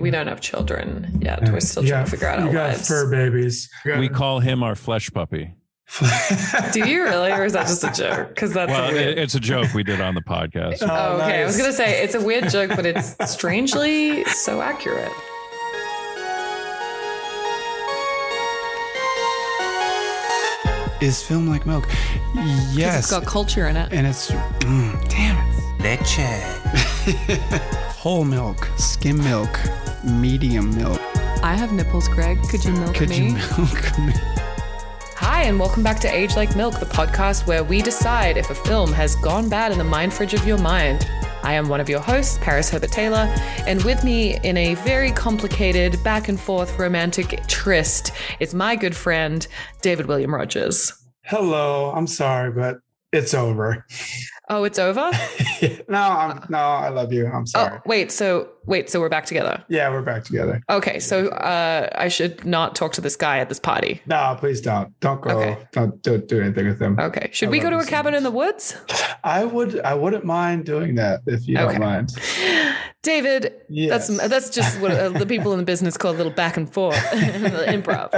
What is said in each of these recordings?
we don't have children yet. We're still You trying got- to figure out how much. you our got lives. fur babies. We call him our flesh puppy. Do you really, or is that just a joke? Because that's Well, a weird. it's a joke we did on the podcast. Oh, okay. I was gonna say it's a weird joke, but it's strangely so accurate. Is film like milk? Yes. It's got culture in it. and it's mm, damn it. Leche. Whole milk, skim milk, medium milk. I have nipples, Greg. Could you milk Could me? you milk me? Hi, and welcome back to Age Like Milk, the podcast where we decide if a film has gone bad in the mind fridge of your mind. I am one of your hosts, Paris Herbert Taylor, and with me in a very complicated back and forth romantic tryst is my good friend, David William Rogers. Hello. I'm sorry, but it's over. Oh, it's over? no, I'm no. I love you. I'm sorry. Oh, wait, so wait, so we're back together. Yeah, we're back together. Okay, so uh, I should not talk to this guy at this party. No, please don't. Don't go. Okay. Don't, don't do anything with him. Okay, should I we go to a cabin much. in the woods? I would. I wouldn't mind doing that if you Okay. don't mind. David, Yes. that's that's just what uh, the people in the business call a little back and forth improv.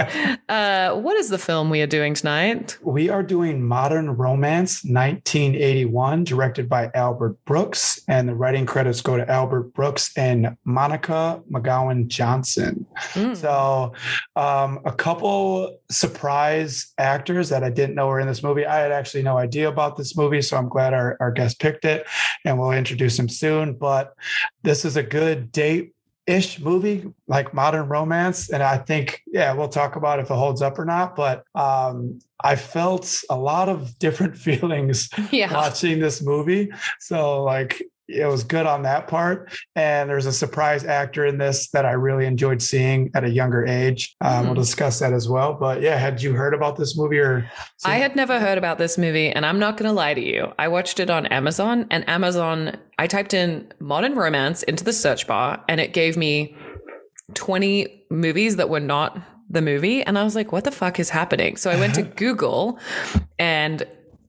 Uh, what is the film we are doing tonight? We are doing Modern Romance 1981, directed by Albert Brooks, and the writing credits go to Albert Brooks and Monica McGowan Johnson. Mm. So, um, a couple surprise actors that I didn't know were in this movie. I had actually no idea about this movie, so I'm glad our, our guest picked it, and we'll introduce him soon. But this is a good date ish movie like modern romance and i think yeah we'll talk about if it holds up or not but um i felt a lot of different feelings Yeah, watching this movie. So like it was good on that part and there's a surprise actor in this that i really enjoyed seeing at a younger age um, we'll Mhm. discuss that as well but yeah had you heard about this movie or I had never heard about this movie, and I'm not going to lie to you. I watched it on Amazon, and Amazon. I typed in modern romance into the search bar, and it gave me 20 movies that were not the movie, and I was like, "What the fuck is happening?" So I went to Google, and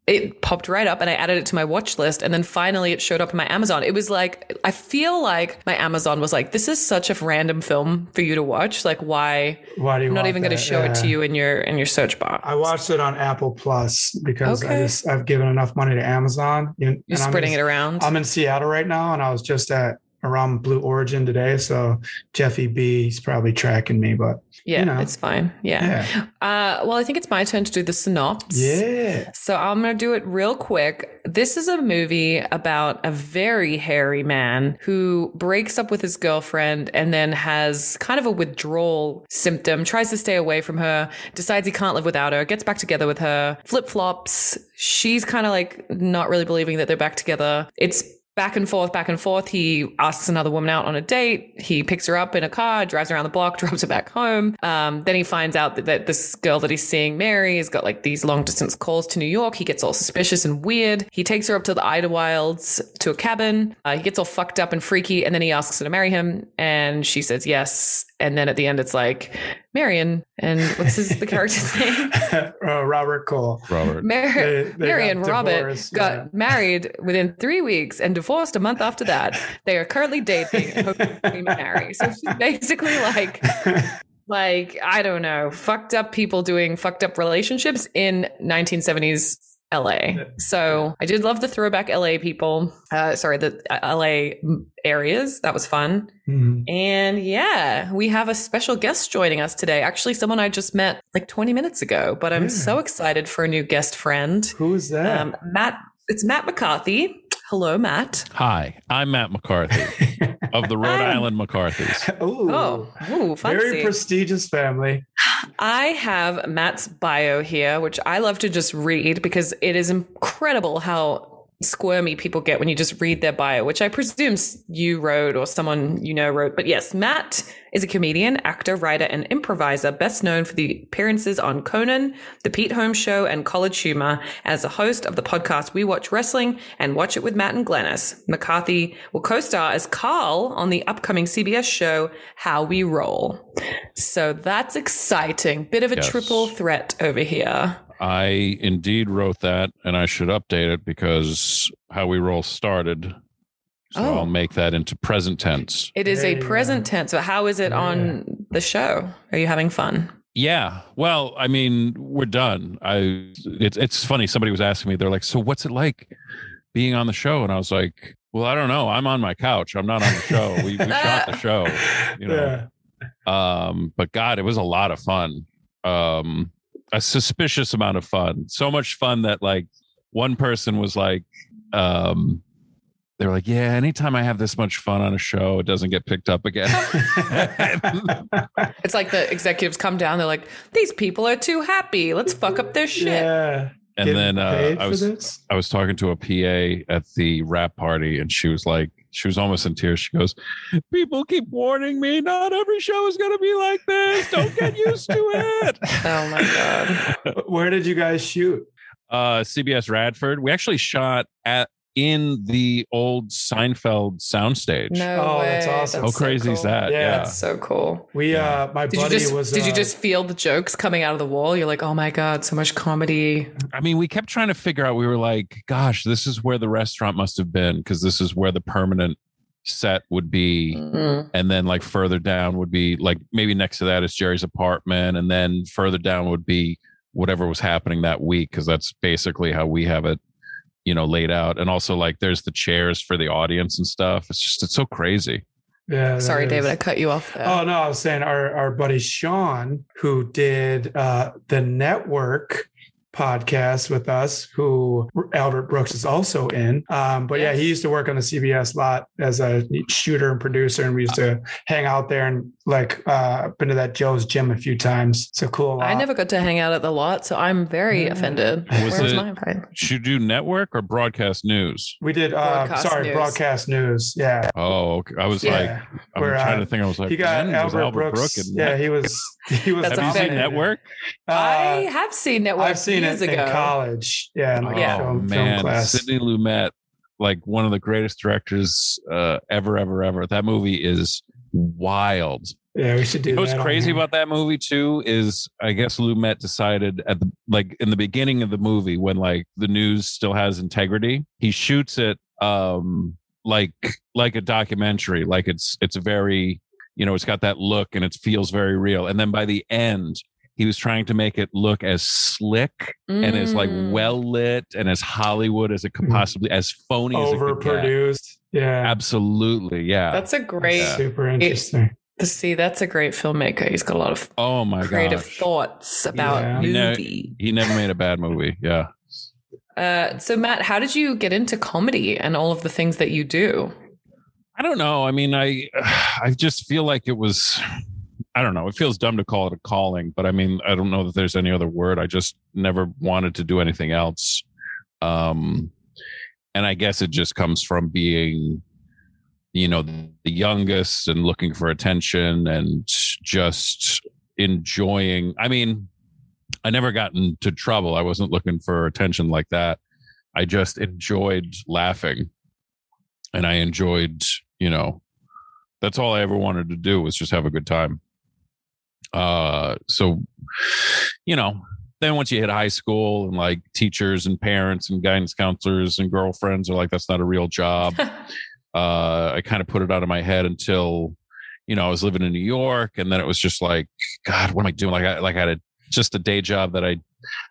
it popped right up and I added it to my watch list. And then finally it showed up in my Amazon. It was like, I feel like my Amazon was like, this is such a random film for you to watch. Like, why? why do you I'm not even going to show it to you in your, in your search bar. I watched it on Apple Plus because I just, I've given enough money to Amazon. You- You're and I'm spreading in- it around. I'm in Seattle right now, and I was just at around Blue Origin today. So Jeffy B, he's probably tracking me, but yeah, you know. it's fine. Yeah. yeah, Uh, well, I think it's my turn to do the synopsis. yeah. So I'm going to do it real quick. This is a movie about a very hairy man who breaks up with his girlfriend and then has kind of a withdrawal symptom, tries to stay away from her, decides he can't live without her, gets back together with her, flip flops. She's kind of like not really believing that they're back together. It's back and forth, back and forth. He asks another woman out on a date. He picks her up in a car, drives around the block, drops her back home. Um, then he finds out that, that this girl that he's seeing, Mary, has got like these long distance calls to New York. He gets all suspicious and weird. He takes her up to the Idyllwilds to a cabin. Uh, he gets all fucked up and freaky, and then he asks her to marry him, and she says yes. And then at the end, it's like Marion, and what's his the character's name? uh, Robert Cole. Robert. Mar- They- they Mary got Robert divorced, got yeah. married within three weeks and divorced a month after that. They are currently dating and hoping to marry. So she's basically like, like I don't know, fucked up people doing fucked up relationships in 1970s LA. So I did love the throwback LA people. Uh, sorry, the uh, LA areas. That was fun. Mhm. And yeah, we have a special guest joining us today. Actually, someone I just met like 20 minutes ago, but I'm Yeah. so excited for a new guest friend. Who is that? Um, Matt, it's Matt McCarthy. Hello, Matt. Hi, I'm Matt McCarthy of the Rhode Island McCarthys. Ooh, Oh, ooh, fancy. very prestigious family. I have Matt's bio here, which I love to just read because it is incredible how squirmy people get when you just read their bio, which I presume you wrote or someone you know wrote. But yes, Matt is a comedian, actor, writer, and improviser, best known for the appearances on Conan, The Pete Holmes Show, and College Humor. As a host of the podcast We Watch Wrestling and Watch It with Matt and Glennis, McCarthy will co-star as Carl on the upcoming CBS show How We Roll. So that's exciting. Bit of a Yes. triple threat over here. I indeed wrote that, and I should update it because how we roll started So Oh. I'll make that into present tense. It is There a present go. tense. So how is it Yeah. on the show? Are you having fun? Yeah. Well, I mean, we're done. I it's it's funny. Somebody was asking me, they're like, So what's it like being on the show? And I was like, Well, I don't know. I'm on my couch. I'm not on the show. We, we shot the show. You know. Yeah. Um, but God, it was a lot of fun. Um, a suspicious amount of fun. So much fun that like one person was like, um, they were like, Yeah, anytime I have this much fun on a show, it doesn't get picked up again. It's like the executives come down. They're like, these people are too happy. Let's fuck up their shit. Yeah. and Getting then uh, I was? I was talking to a PA at the wrap party, and she was like, she was almost in tears. She goes, "People keep warning me. Not every show is going to be like this. Don't get used to it." Oh my God. Where did you guys shoot? uh, CBS Radford. We actually shot at in the old Seinfeld soundstage. No Oh, way. that's awesome. How so crazy is that? Yeah. Yeah. That's so cool. We uh my Did you buddy just was did you uh, just feel the jokes coming out of the wall? You're like, oh my god, so much comedy. I mean, we kept trying to figure out. We were like, "Gosh, this is where the restaurant must have been because this is where the permanent set would be." Mm. and then like further down would be like maybe next to that is Jerry's apartment, and then further down would be whatever was happening that week because that's basically how we have it, you know, laid out. And also like there's the chairs for the audience and stuff. It's just it's so crazy. yeah, Sorry, is- David, I cut you off there. Oh no, I was saying our our buddy Sean, who did uh the network podcast with us, who Albert Brooks is also in. Um, but yeah, he used to work on the CBS lot as a shooter and producer, and we used to hang out there and like uh been to that Joe's gym a few times. It's a cool lot. I never got to hang out at the lot, so I'm very Yeah. offended. Was Where it- my invite? Should you do network or broadcast news? we did uh Broadcast sorry, news. broadcast news. Yeah. Oh, okay. I was Yeah. like, yeah. I'm Where, trying uh, to think. I was like, he got when Albert, Albert Brooks. Brook yeah, he was he was That's Have you seen fair- Network? I Uh, have seen Network I've seen years it ago. in college. Yeah, in like Yeah. a Oh film, film man, class. Sidney Lumet, like one of the greatest directors uh, ever, ever, ever. That movie is wild. Yeah, we should do You know what's crazy about that movie too is I guess Lumet decided at the like in the beginning of the movie when like the news still has integrity, he shoots it um like like a documentary, like it's it's very you know it's got that look and it feels very real. And then by the end, he was trying to make it look as slick and as like Mm. well lit and as Hollywood as it could Mhm. possibly as phony as it could get. overproduced. Yeah, Absolutely, yeah. That's a great Yeah. super interesting. to see. That's a great filmmaker. He's got a lot of oh my creative gosh. thoughts about Yeah. You know- movie. He never made a bad movie. Yeah. Uh, so Matt, how did you get into comedy and all of the things that you do? I don't know. I mean, I I just feel like it was I don't know. It feels dumb to call it a calling, but I mean, I don't know that there's any other word. I just never wanted to do anything else. Um and I guess it just comes from being you know the youngest and looking for attention and just enjoying. I mean, I never got into trouble. I wasn't looking for attention like that. I just enjoyed laughing and I enjoyed, you know, that's all I ever wanted to do was just have a good time. Uh, so, you know, then once you hit high school and like teachers and parents and guidance counselors and girlfriends are like, that's not a real job. uh, I kind of put it out of my head until, you know, I was living in New York and then it was just like, God, what am I doing? Like I, like I had a, just a day job that I,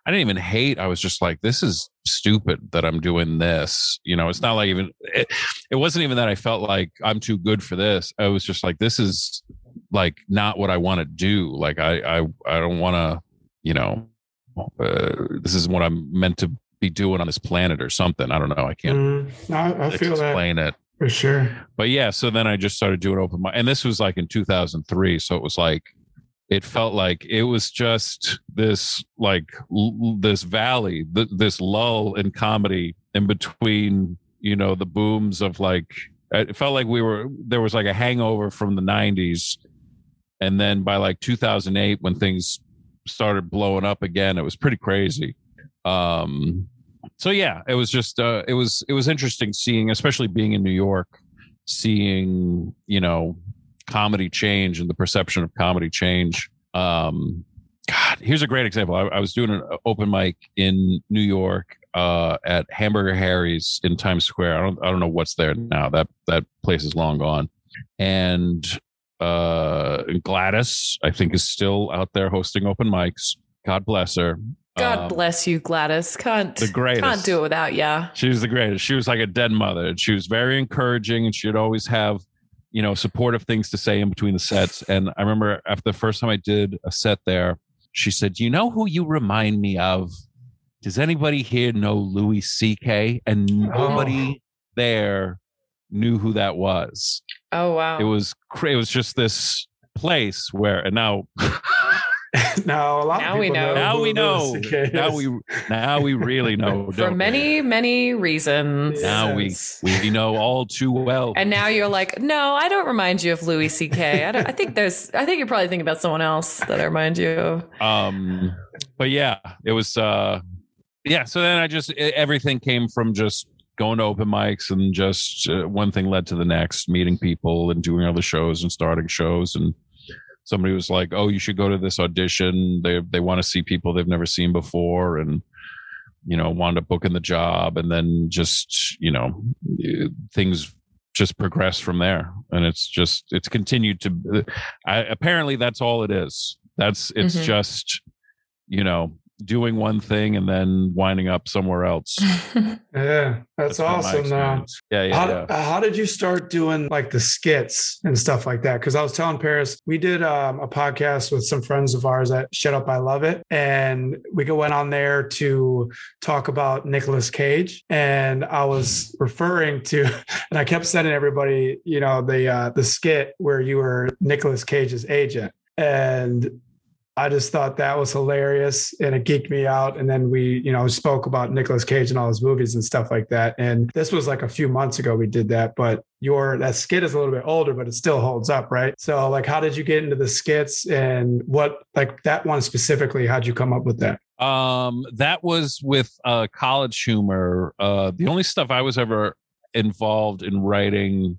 I didn't even hate. I was just like, this is stupid that I'm doing this. You know, it's not like even, it, it wasn't even that I felt like I'm too good for this. I was just like, this is like not what I want to do. Like I, I, I don't want to, you know, uh, this is what I'm meant to be doing on this planet or something. I don't know. I can't Mm, I, I feel that explain it for sure. but yeah so then i just started doing open mic and this was like in 2003 so it was like it felt like it was just this like l- this valley th- this lull in comedy in between you know the booms of like it felt like we were there was like a hangover from the 90s and then by like 2008 when things started blowing up again it was pretty crazy um so yeah it was just uh it was it was interesting seeing especially being in new york seeing you know comedy change and the perception of comedy change um god here's a great example i, I was doing an open mic in new york uh, at Hamburger Harry's in Times Square. I don't I don't know what's there now. That that place is long gone. And uh, Gladys, I think, is still out there hosting open mics. God bless her. God Um, bless you, Gladys. Can't the greatest. can't do it without ya. She was the greatest. She was like a dead mother. And she was very encouraging and she'd always have, you know, supportive things to say in between the sets. And I remember after the first time I did a set there, she said, Do you know who you remind me of? Does anybody here know Louis C.K.? And nobody there knew who that was. Oh wow. It was cra- it was just this place where and now now a lot Now of we know. know. now we know now we now we really know for don't we? many many reasons. now we Yes. we know all too well And now you're like, no, I don't remind you of Louis C.K. I, don't, I think there's, I think you're probably thinking about someone else that I remind you of. um but yeah it was uh yeah so then i just everything came from just going to open mics and just uh, one thing led to the next meeting people and doing other shows and starting shows. And somebody was like oh you should go to this audition. They they want to see people they've never seen before and you know wound up booking the job. And then just you know things just progress from there. And it's just it's continued to I, apparently that's all it is. That's it's Mhm. just you know doing one thing and then winding up somewhere else Yeah, that's, been my awesome. Though. experience. yeah yeah How, yeah how did you start doing like the skits and stuff like that? Because I was telling Paris, we did um, a podcast with some friends of ours at Shut Up, I Love It. And we went on there to talk about Nicolas Cage. And I was referring to, and I kept sending everybody, you know, the, uh, the skit where you were Nicolas Cage's agent. And I just thought that was hilarious and it geeked me out. And then we, you know, spoke about Nicolas Cage and all his movies and stuff like that. And this was like a few months ago we did that, but your that skit is a little bit older, but it still holds up, right? So like how did you get into the skits and what like that one specifically, how'd you come up with that? Um, that was with uh, college humor. Uh, the only stuff I was ever involved in writing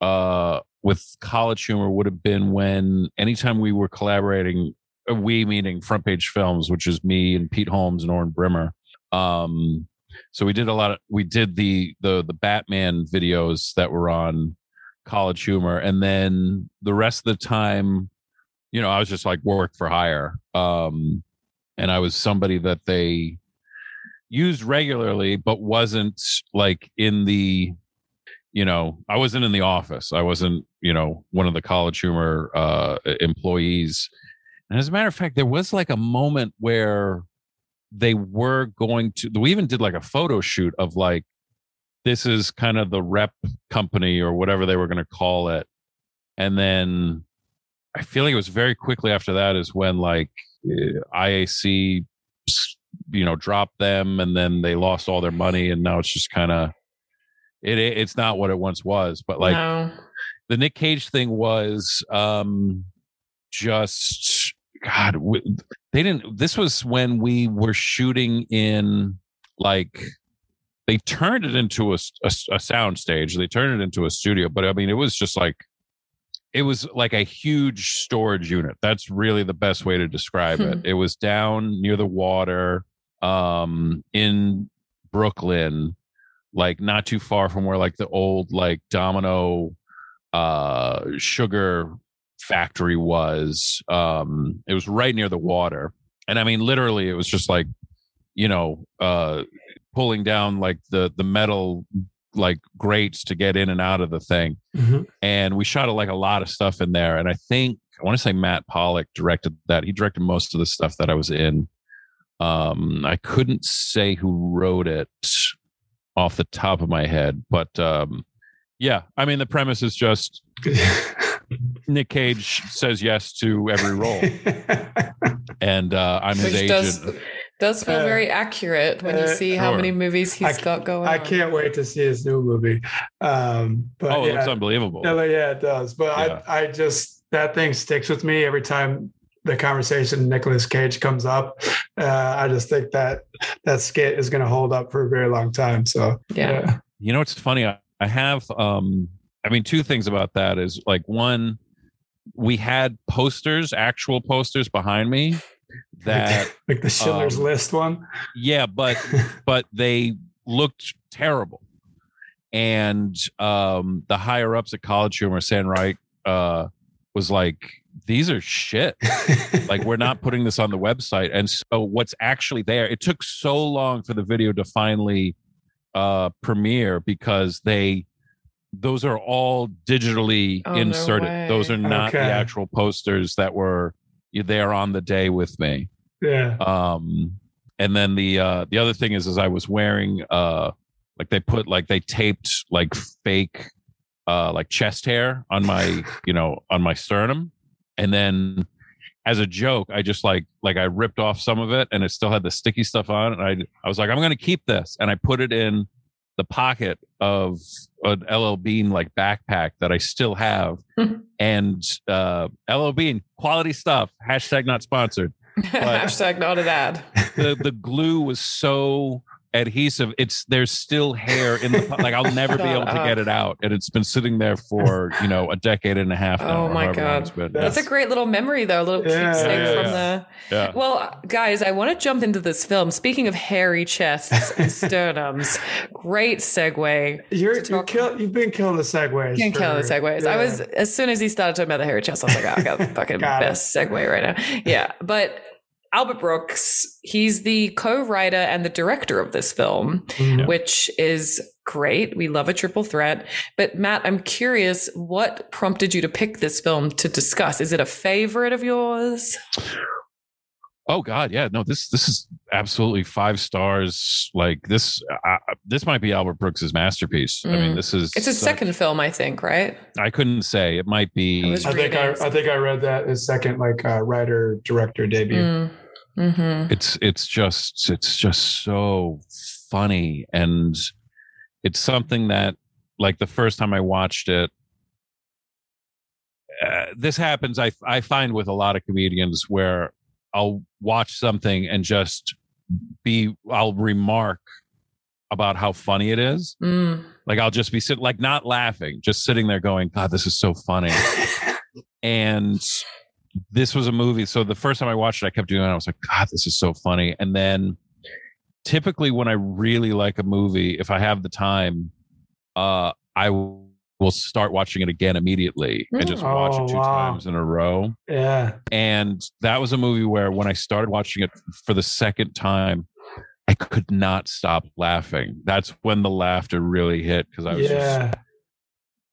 uh, with college humor would have been when anytime we were collaborating, we meaning Front Page Films, which is me and Pete Holmes and Oren Brimer. Um, so we did a lot of we did the the the Batman videos that were on College Humor, and then the rest of the time, you know, I was just like work for hire. Um, and I was somebody that they used regularly, but wasn't like in the, you know, I wasn't in the office. I wasn't, you know, one of the college humor uh, employees. And as a matter of fact, there was like a moment where they were going to, we even did like a photo shoot of like, this is kind of the rep company or whatever they were going to call it. And then I feel like it was very quickly after that is when like uh, IAC, you know, dropped them and then they lost all their money and now it's just kind of it, it. It's not what it once was, but like no. the Nick Cage thing was um just God. w- They didn't. This was when we were shooting in like they turned it into a sound stage. They turned it into a studio, but I mean, it was just like it was like a huge storage unit. That's really the best way to describe it. It was down near the water, um, in Brooklyn, like not too far from where like the old like Domino uh sugar factory was. Um, it was right near the water, and I mean, literally, it was just like you know, uh, pulling down like the the metal like grates to get in and out of the thing. And we shot like a lot of stuff in there. And i think i want to say matt pollock directed that. He directed most of the stuff that i was in. Um i couldn't say who wrote it off the top of my head but um yeah i mean the premise is just nick cage says yes to every role and uh i'm his Which agent does does feel Uh, very accurate when you uh, see how sure. many movies he's I- got going I on. can't wait to see his new movie. Um, but oh it yeah, looks unbelievable Yeah, yeah, it does. But Yeah. I, I just that thing sticks with me every time the conversation Nicholas Cage comes up. Uh, I just think that that skit is going to hold up for a very long time. So Yeah. You know, it's funny. I, I have, um, I mean, two things about that is like one, we had posters, actual posters behind me that like the Schiller's Um, List one. yeah, but but they looked terrible. And um, the higher ups at College Humor, Sam Reich, uh, was like, "These are shit. Like, we're not putting this on the website." And so, what's actually there? It took so long for the video to finally uh, premiere because they those are all digitally Oh, no inserted. Those are not the actual posters that were there on the day with me. Yeah. um and then the uh the other thing is is i was wearing uh like they put like they taped like fake uh like chest hair on my you know on my sternum. And then as a joke i just like like i ripped off some of it and it still had the sticky stuff on and i i was like i'm gonna keep this. And i put it in the pocket of an LL Bean like backpack that I still have. and uh LL Bean, quality stuff. Hashtag not sponsored Hashtag not an ad. the the glue was so adhesive it's there's still hair in the like i'll never be able to get it out and it's been sitting there for you know a decade and a half now Oh my God. it's. That's a great little memory, though. A little Yeah, keepsake yeah, from yeah. the. yeah Well, guys, I want to jump into this film. Speaking of hairy chests and sternums, great segue. You're, you're talk- kill, you've been killing the segues. Can't kill the for- segues. I was as soon as he started talking about the hairy chest, I was like, oh, I got the fucking Got it. best segue right now. Yeah, but Albert Brooks, he's the co-writer and the director of this film, Mhm. which is great. We love a triple threat. But Matt, I'm curious, what prompted you to pick this film to discuss? Is it a favorite of yours? Oh god yeah no this this is absolutely five stars like this uh, this might be albert brooks's masterpiece i mean Mm. this is It's his such- second film, I think, right? i couldn't say it might be I I think I. I think I read that his second like uh, writer director debut. Mm. Mm-hmm. it's it's just it's just so funny and it's something that like the first time i watched it uh, this happens i i find with a lot of comedians where i'll watch something and just be i'll remark about how funny it is Mm. like i'll just be sitting like not laughing just sitting there going god this is so funny and this was a movie. So the first time I watched it, I kept doing it. I was like, God, this is so funny. And then typically when I really like a movie, if I have the time, uh, I w- will start watching it again immediately and just watch Oh, it two wow. times in a row. yeah. And that was a movie where when I started watching it for the second time, I could not stop laughing. That's when the laughter really hit because I was just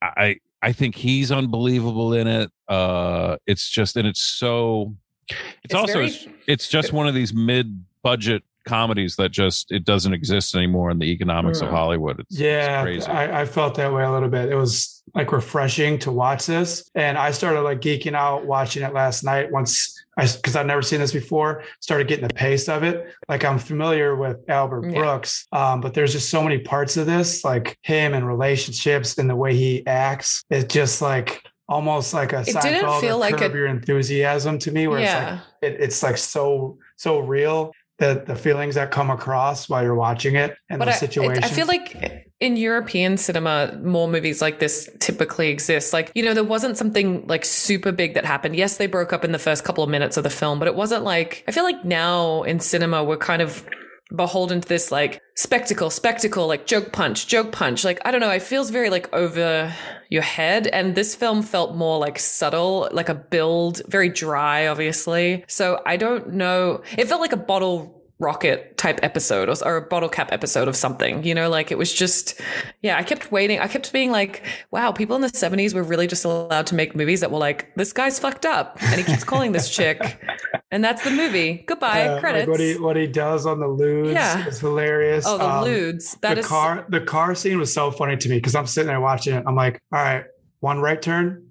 I I think he's unbelievable in it. Uh it's just and it's so it's, It's also very- it's just one of these mid-budget comedies that just it doesn't exist anymore in the economics of. Hollywood. It's, Yeah, it's crazy. I, I felt that way a little bit. It was like refreshing to watch this, and I started like geeking out watching it last night. Once I, because I've never seen this before, started getting the pace of it. Like I'm familiar with Albert Yeah. Brooks, um, but there's just so many parts of this, like him and relationships and the way he acts. It's just like almost like a It didn't feel like Curb a- Your Enthusiasm to me, where it's like it, it's like so so real that the feelings that come across while you're watching it and But the I, situation. I feel like in European cinema, more movies like this typically exist. Like, you know, there wasn't something like super big that happened. Yes, they broke up in the first couple of minutes of the film, but it wasn't like, I feel like now in cinema, we're kind of beholden to this like spectacle, spectacle, like joke punch, joke punch. Like, I don't know, it feels very like over your head. And this film felt more like subtle, like a build, very dry, obviously. So I don't know. It felt like a bottle rocket type episode or, or a bottle cap episode of something you know like it was just yeah i kept waiting i kept being like wow people in the 70s were really just allowed to make movies that were like this guy's fucked up and he keeps calling this chick and that's the movie goodbye like credits what he what he does on the ludes Yeah. is hilarious. oh the Um, ludes that the is car the car scene was so funny to me because I'm sitting there watching it. I'm like, all right, one right turn,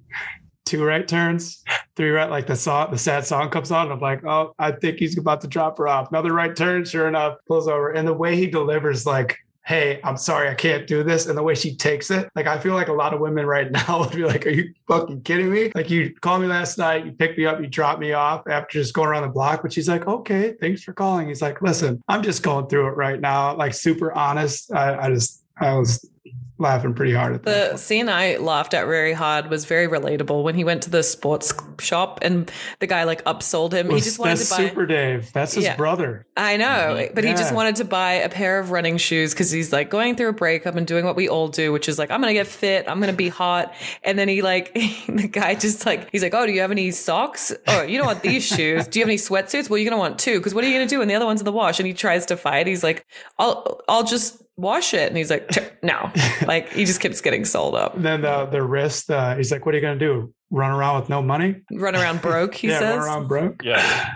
two right turns, three right. Like the song, the sad song comes on. I'm like, oh, I think he's about to drop her off. Another right turn, sure enough, pulls over. And the way he delivers, like. Hey, I'm sorry, I can't do this. And the way she takes it, like I feel like a lot of women right now would be like, Are you fucking kidding me? Like you called me last night, you picked me up, you dropped me off after just going around the block. But she's like, Okay, thanks for calling. He's like, Listen, I'm just going through it right now. Like super honest. I, I just I was laughing pretty hard at that. The scene I laughed at very hard was very relatable when he went to the sports shop and the guy like upsold him. He just wanted to buy. Super Dave. That's his Yeah. brother. I know, mm-hmm. but he just wanted to buy a pair of running shoes because he's like going through a breakup and doing what we all do, which is like, I'm gonna get fit, I'm gonna be hot. And then he like, the guy just like, he's like, Oh, do you have any socks? Oh, you don't want these shoes. Do you have any sweatsuits? Well, you're gonna want two because what are you gonna do when the other one's in the wash? And he tries to fight. He's like, I'll, I'll just wash it. And he's like, No, like he just keeps getting sold up. And then the the wrist. Uh, he's like, "What are you gonna do? Run around with no money? Run around broke, he yeah, says. run around broke." Yeah.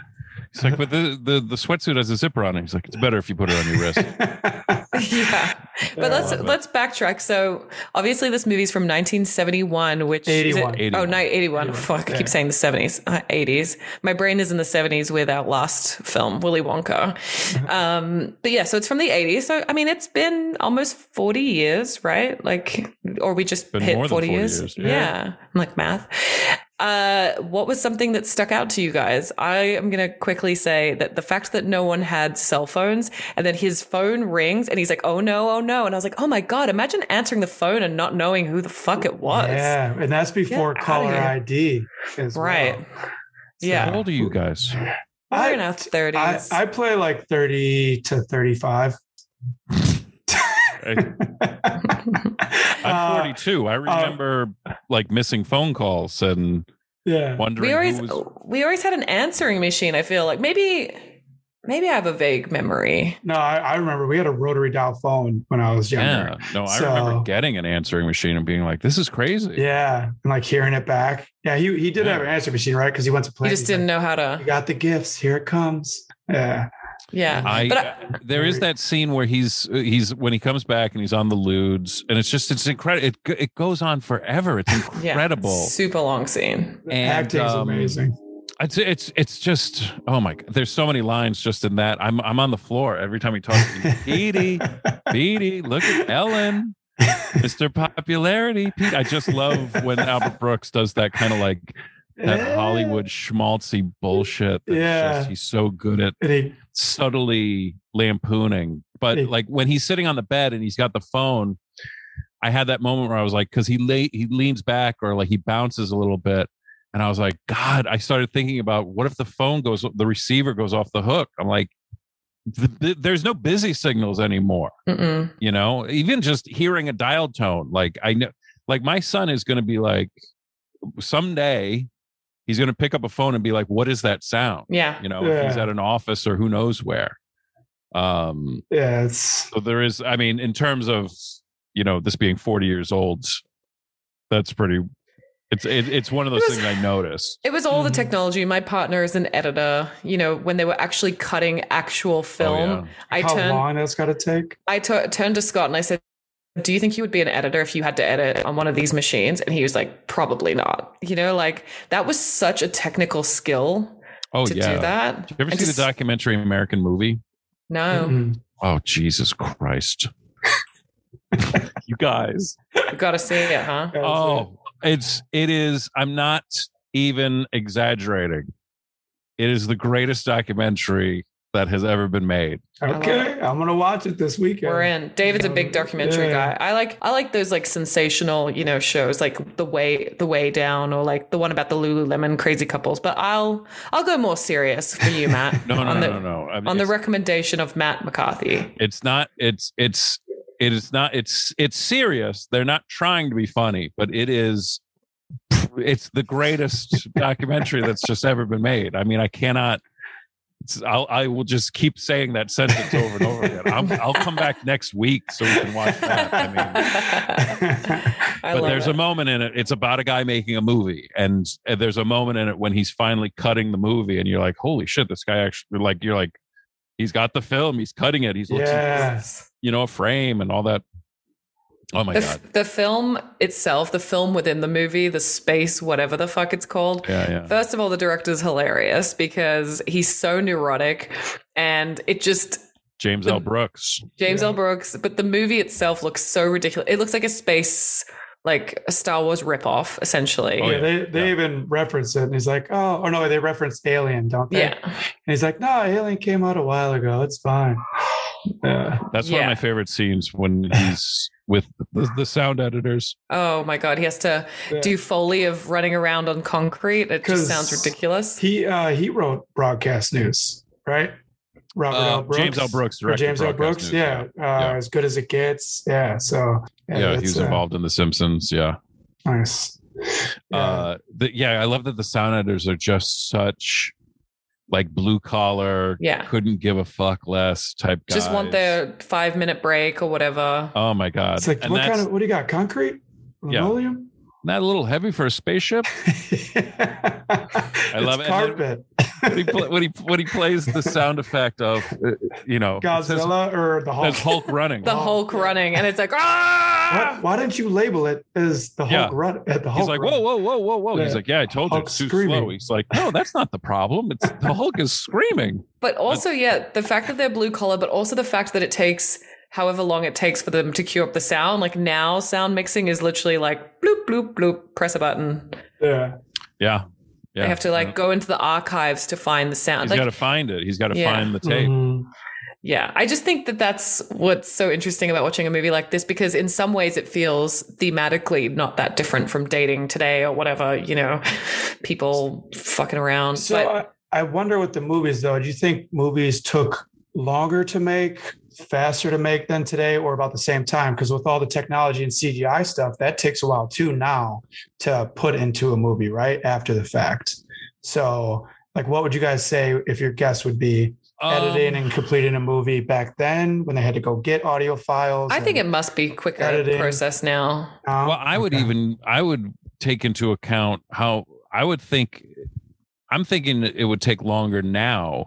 He's like, but the, the the sweatsuit has a zipper on it. He's like, it's better if you put it on your wrist. yeah. But let's let's backtrack. So obviously this movie's from 1971, which is it- 81. Oh, no, 81. Fuck, I keep saying the 70s, uh, 80s. My brain is in the 70s with our last film, Willy Wonka. um, but yeah, so it's from the 80s. So I mean, it's been almost 40 years, right? Like, or we just hit 40, 40 years. years, Yeah. yeah. I'm like math. Uh, what was something that stuck out to you guys? I am going to quickly say that the fact that no one had cell phones and then his phone rings and he's like, oh no, oh no. And I was like, oh my God, imagine answering the phone and not knowing who the fuck it was. Yeah, and that's before outta caller. ID. As Right. well. Yeah. How old are you guys? We're in I, our 30s. I, I play like 30 to 35. I- I'm Uh, 42. I remember like missing phone calls and yeah. wondering we always who was. we always had an answering machine, I feel like. Maybe maybe I have a vague memory. No, I, I remember we had a rotary dial phone when I was younger. Yeah, no, I So- remember getting an answering machine and being like, "This is crazy." Yeah. And like hearing it back. Yeah, he, he did Yeah. have an answering machine, right? Because he went to play. You just didn't know how to You got the gifts. Here it comes. Yeah. Yeah. I, But I- there is that scene where he's he's when he comes back and he's on the ludes and it's just it's incredible. It it goes on forever. It's yeah. incredible. Super long scene. The And, acting's um, amazing. It's it's it's just oh my god. There's so many lines just in that. I'm I'm on the floor every time he talks. To me, Petey, Petey, look at Ellen, Mr. Popularity. Pete. I just love when Albert Brooks does that kind of like that Hollywood schmaltzy bullshit. That's Yeah. just, he's so good at And he, subtly lampooning. But Hey. like when he's sitting on the bed and he's got the phone, I had that moment where I was like, because he lay he leans back or like he bounces a little bit, and I was like, God, I started thinking about what if the phone goes, the receiver goes off the hook. I'm like, th- th- there's no busy signals anymore. Mm-mm. You know, even just hearing a dial tone, like I know, like my son is going to be like, someday he's going to pick up a phone and be like, what is that sound? Yeah. you know if he's at an office or who knows where um yeah, it's so there is i mean in terms of you know this being 40 years old that's pretty it's it, it's one of those was- things i notice. It was all the Mhm. technology. My partner is an editor. You know, when they were actually cutting actual film, Oh, yeah. I how turned long that's got to take. I turned to Scott and I said, "Do you think you would be an editor if you had to edit on one of these machines?" And he was like, "Probably not." You know, like that was such a technical skill oh to yeah do that. Did you ever And see just- the documentary american movie No, Mm-mm. oh jesus christ you guys you got to see it, huh? Oh it's it is i'm not even exaggerating it is the greatest documentary that has ever been made okay. I'm gonna watch it this weekend. We're in. David's a big documentary Yeah. guy. I like I like those like sensational, you know, shows like the way the way down or like the one about the Lululemon crazy couples. But I'll I'll go more serious for you, Matt. no no on no the, no no I mean, On the recommendation of Matt McCarthy. it's not it's it's it is not it's it's serious they're not trying to be funny but it is it's the greatest documentary that's just ever been made i mean i cannot it's, I'll, I will just keep saying that sentence over and over again. I'm, I'll come back next week so we can watch that. I mean, I but there's it. a moment in it. It's about a guy making a movie, and, and there's a moment in it when he's finally cutting the movie, and you're like, "Holy shit!" This guy actually like you're like, he's got the film, he's cutting it, he's looking, Yeah. you know, a frame and all that. Oh my the, god! the film itself, the film within the movie, the space, whatever the fuck it's called. Yeah, yeah. First of all, the director's hilarious because he's so neurotic and it just James L. Brooks. James Yeah. L. Brooks, but the movie itself looks so ridiculous. It looks like a space, like a Star Wars ripoff, essentially. Oh, yeah, yeah. they they Yeah. even reference it, and he's like, "Oh, or no, they reference Alien, don't they?" yeah. And he's like, "No, Alien came out a while ago. It's fine." Yeah, That's one Yeah. of my favorite scenes when he's with the, the sound editors. Oh my god, he has to Yeah. do foley of running around on concrete. It just sounds ridiculous. He uh, he wrote broadcast news, right? Robert Uh, L. Brooks. James L. Brooks Or James L. Brooks. News, yeah, yeah. Uh, as good as it gets. Yeah. So Yeah, he was uh, involved in The Simpsons. Yeah. Nice. Yeah. Uh, the, yeah, I love that the sound editors are just such like blue collar, Yeah. couldn't give a fuck less type guys. Just want their five minute break or whatever. Oh my god! it's like and what kind of what do you got? Concrete? Yeah. Linoleum? not a little heavy for a spaceship. I love it. Carpet. when he when he when he plays the sound effect of uh, you know it says- Godzilla or the Hulk? Hulk running. The Hulk running, and it's like, ah! What, why didn't you label it as the Hulk Yeah. run? At the Hulk He's like, run? whoa, whoa, whoa, whoa, whoa. He's like, yeah, I told you it's too screaming. slow. He's like, no, that's not the problem. It's the Hulk is screaming. But also, yeah, the fact that they're blue collar, but also the fact that it takes however long it takes for them to cue up the sound. Like now, sound mixing is literally like bloop, bloop, bloop, press a button. Yeah. Yeah, yeah. They have to like yeah. go into the archives to find the sound. He's Like, got to find it. He's got to Yeah. find the tape. Mhm. Yeah, I just think that that's what's so interesting about watching a movie like this because in some ways it feels thematically not that different from dating today or whatever, you know, people fucking around. So but I, I wonder with the movies though. Do you think movies took longer to make, faster to make than today, or about the same time? Because with all the technology and CGI stuff, that takes a while too now to put into a movie, right after the fact. So, like, what would you guys say if your guess would be editing Um, and completing a movie back then when they had to go get audio files? I think it must be quicker editing. process now. No? well i would Okay. even i would take into account how i would think i'm thinking it would take longer now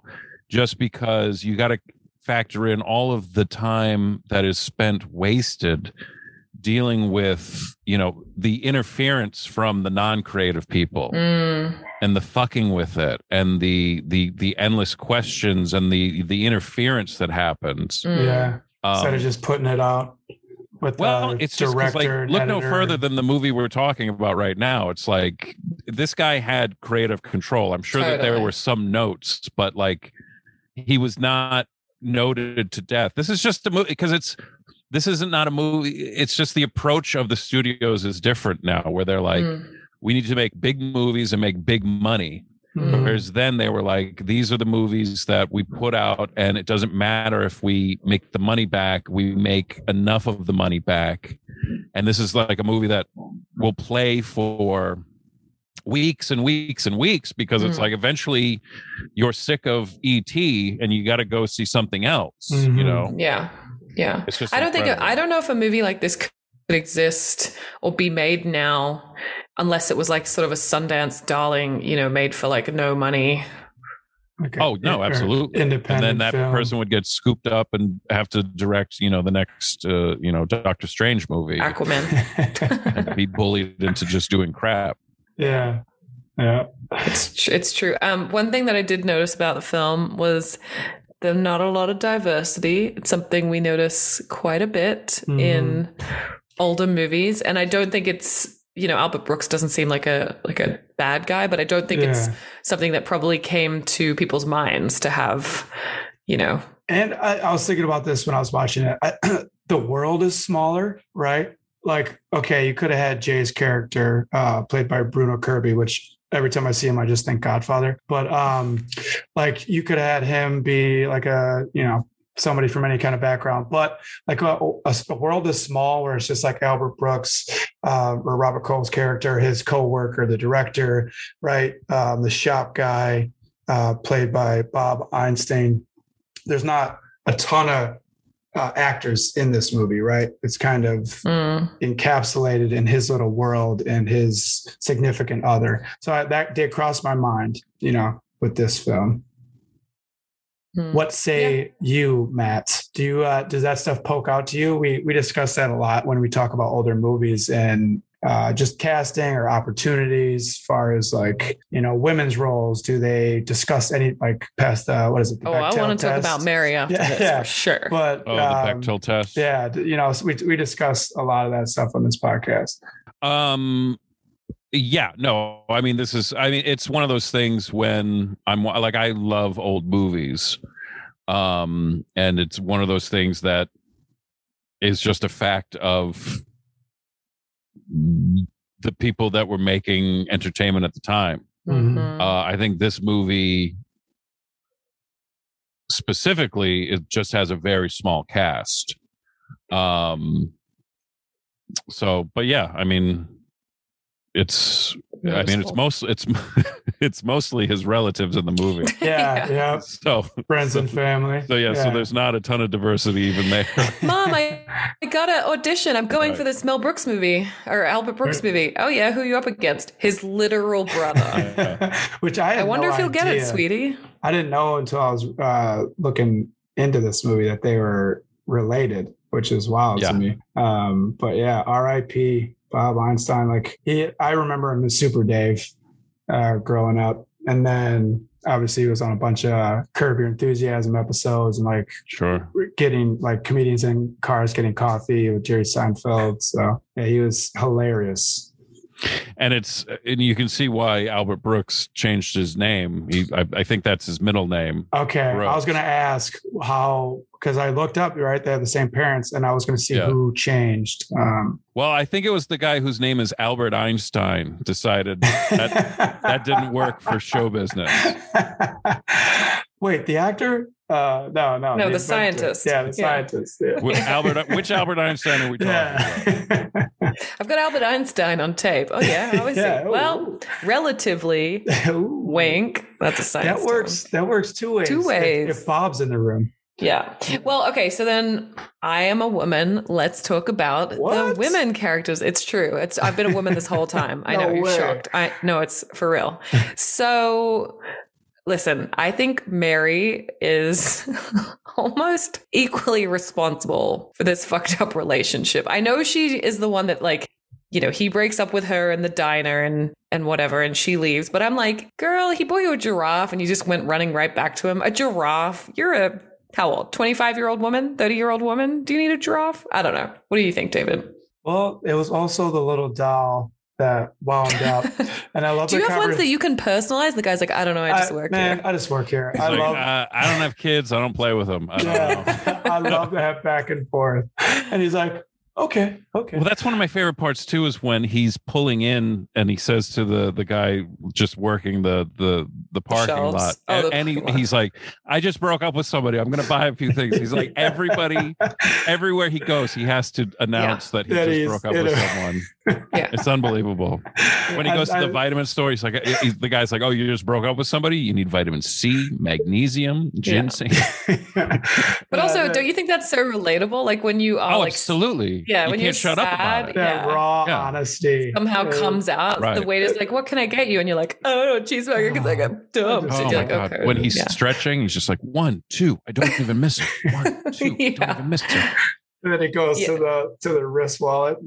just because you got to factor in all of the time that is spent wasted dealing with you know the interference from the non-creative people Mm, and the fucking with it and the the the endless questions and the the interference that happens mm. Yeah. Instead Um, of just putting it out with well, the it's just 'cause, like director. and look no further than the movie we're talking about right now. It's like this guy had creative control. I'm sure that there were some notes, but like he was not noted to death. This is just a movie because it's this isn't not a movie. It's just the approach of the studios is different now, where they're like, Mm. we need to make big movies and make big money. Mhm. Whereas then they were like, these are the movies that we put out, and it doesn't matter if we make the money back, we make enough of the money back. And this is like a movie that will play for weeks and weeks and weeks because it's Mm. like eventually you're sick of ET and you got to go see something else, you Mhm. know? Yeah. Yeah. It's just, I don't think. I don't know if a movie like this could exist or be made now unless it was like sort of a Sundance darling, you know, made for like no money. Okay. Oh no, Or absolutely. And then that film. person would get scooped up and have to direct, you know, the next, uh, you know, Doctor Strange movie. Aquaman. and be bullied into just doing crap. Yeah. Yeah. It's it's true. Um, one thing that I did notice about the film was there's not a lot of diversity. It's something we notice quite a bit Mhm. in older movies, and I don't think it's you know Albert Brooks doesn't seem like a like a bad guy, but I don't think it's something that probably came to people's minds to have you know And I, I was thinking about this when I was watching it. I, the world is smaller, right? Like, okay, you could have had Jay's character uh, played by Bruno Kirby, which every time I see him, I just think Godfather. But um, like, you could have had him be like a, you know, somebody from any kind of background. But like a, a, world is small where it's just like Albert Brooks uh, or Robert Cole's character, his co-worker, the director, right? Um, the shop guy uh, played by Bob Einstein there's not a ton of uh, actors in this movie, right? It's kind of mm, encapsulated in his little world and his significant other. So I, that did cross my mind, you know, with this film. mm. What say you, Matt? Do you uh, does that stuff poke out to you? We we discuss that a lot when we talk about older movies and uh, just casting or opportunities as far as like you know women's roles. Do they discuss any like past uh, what is it? the Oh, I want to talk test? about Mary after Yeah, this yeah. for sure. But Oh, the um, Bechdel test. yeah, you know, so we we discuss a lot of that stuff on this podcast. Um, yeah, no, I mean, this is, I mean, it's one of those things when I'm like, I love old movies. Um, and it's one of those things that is just a fact of the people that were making entertainment at the time. Mhm. Mhm. Uh, I think this movie specifically it just has a very small cast. Um, so, but yeah, I mean, it's I mean, it's most it's it's mostly his relatives in the movie. Yeah, yeah. So, Friends and family. so yeah, so there's not a ton of diversity even there. Mom, I, I got an audition. I'm going Right. for this Mel Brooks movie or Albert Brooks movie. Oh yeah, who you up against? His literal brother. Which I I wonder no if he'll get it, sweetie. I didn't know until I was uh, looking into this movie that they were related, which is wild Yeah. to me. Um, but yeah, R.I.P. Bob Einstein. Like he, I remember him as Super Dave uh, growing up, and then obviously he was on a bunch of Curb Your Enthusiasm episodes and like Sure. getting like comedians in cars getting coffee with Jerry Seinfeld. So yeah, he was hilarious. And it's and you can see why Albert Brooks changed his name. He, I, I think that's his middle name. Okay, I was going to ask how because I looked up right. They have the same parents, and I was going to see Yeah. who changed. Um, Well, I think it was the guy whose name is Albert Einstein decided that that didn't work for show business. Wait, the actor? Uh, no, no, No, the inventor. scientist. Yeah, the Yeah. scientist. Yeah. Wh- Albert, which Albert Einstein are we talking about? I've got Albert Einstein on tape. Oh yeah, how is Yeah, he? Well, relatively. Ooh. Wink. That's a science. That term. works. That works two ways. Two if- ways. If, Bob's in the room. Yeah. Well, okay. So then I am a woman. Let's talk about the women characters. It's true. It's I've been a woman this whole time. I No know you're way. shocked. I no, it's for real. So listen, I think Mary is almost equally responsible for this fucked up relationship. I know she is the one that like you know, he breaks up with her in the diner and and whatever, and she leaves. But I'm like, girl, he bought you a giraffe, and you just went running right back to him. A giraffe? You're a how old? 25 year old woman? 30 year old woman? Do you need a giraffe? I don't know. What do you think, David? Well, it was also the little doll that wound up, and I love. Do you the have ones conver- that you can personalize? The guy's like, I don't know, I just work man, here. I just work here. He's I like, love. uh, I don't have kids. I don't play with them. I don't know. yeah, I love that back and forth. And he's like, okay, okay. Well, that's one of my favorite parts too. Is when he's pulling in and he says to the the guy just working the the the parking shelves. lot, Oh, and, the and he, lot. he's like, "I just broke up with somebody. I'm going to buy a few things." He's like, everybody, everywhere he goes, he has to announce that he That just he's broke up with a- someone. Yeah. It's unbelievable. When he And goes to I- the vitamin store, he's like, he's, the guy's like, "Oh, you just broke up with somebody. You need vitamin C, magnesium, ginseng." But also, don't you think that's so relatable? Like when you are oh, like absolutely. Yeah, you when can't you're shut up about sad, it. that Yeah. raw Yeah. honesty somehow is- comes out. The waiter's like, "What can I get you?" And you're like, "Oh, cheeseburger," because I got dumb. Oh So you're my like, god! okay. When he's yeah. stretching, he's just like one, two. I don't even miss it. One, two. Yeah. Don't even miss it. And then he goes to the to the wrist wallet,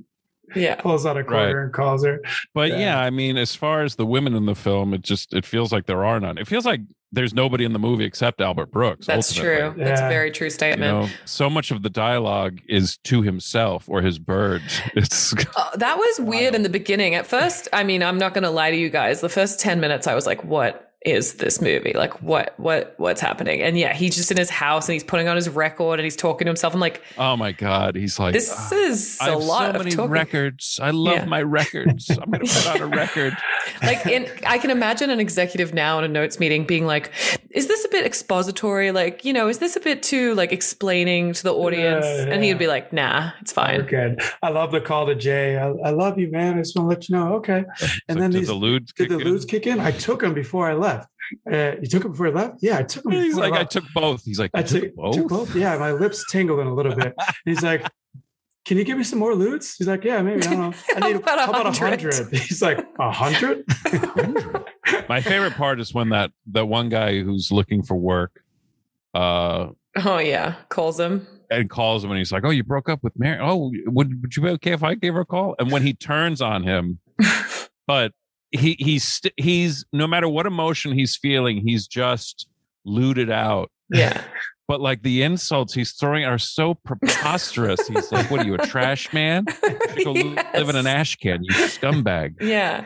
yeah, pulls out a quarter and calls her. But Yeah. yeah. I mean, as far as the women in the film, it just it feels like there are none. It feels like there's nobody in the movie except Albert Brooks. that's ultimately. true. That's a very true You statement. know, so much of the dialogue is to himself or his bird. It's Uh, that was weird in the beginning. At first, I mean, I'm not going to lie to you guys. The first 10 minutes, I was like, what is this movie? Like, what, what, what's happening? And yeah, he's just in his house and he's putting on his record and he's talking to himself. I'm like, oh my god. He's like this "Ah, is I a have lot so of many talking. records. I love Yeah. my records. I'm gonna put out a record. like in i can imagine an executive now in a notes meeting being like is this a bit expository like you know is this a bit too like explaining to the audience Yeah, and he'd be like nah it's We're fine good. I love the call to Jay. I, I love you, man. I just want to let you know. Okay. It's And like, then did these the lude did the kick in? ludes kick in? I took him before I left. Uh, you took him before I left? Yeah, I took him. He's before like, I left. took both. He's like, I I took, took, both. took both. Yeah, my lips tingling a little bit. And he's like, "Can you give me some more ludes?" He's like, "Yeah, maybe. I don't know. I need a how about a hundred?" hundred?" He's like, "A hundred? My favorite part is when that that one guy who's looking for work uh oh yeah calls him and calls him and he's like, "Oh, you broke up with Mary? Oh, would would you be okay if I gave her a call?" And when he turns on him, but he he's st- he's no matter what emotion he's feeling, he's just looted out. yeah But like the insults he's throwing are so preposterous. he's like, "What are you, a trash man? Go live in an ash can, you scumbag." yeah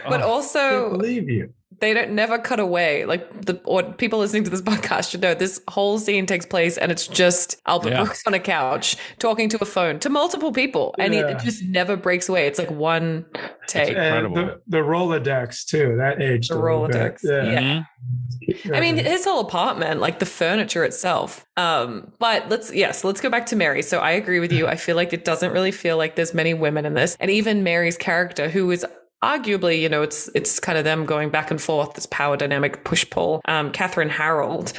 but Oh, I also believe you." They don't never cut away. Like the or people listening to this podcast should know this whole scene takes place and it's just Albert Yeah. Brooks on a couch talking to a phone to multiple people. And Yeah. it just never breaks away. It's like one take. And the, the Rolodex too. That aged The a little bit. Rolodex, yeah. Mhm. I mean, his whole apartment, like the furniture itself. Um, but let's yes, let's go back to Mary. So I agree with you. I feel like it doesn't really feel like there's many women in this, and even Mary's character, who is arguably, you know, it's it's kind of them going back and forth, this power dynamic push pull. Um, Kathryn Harrold.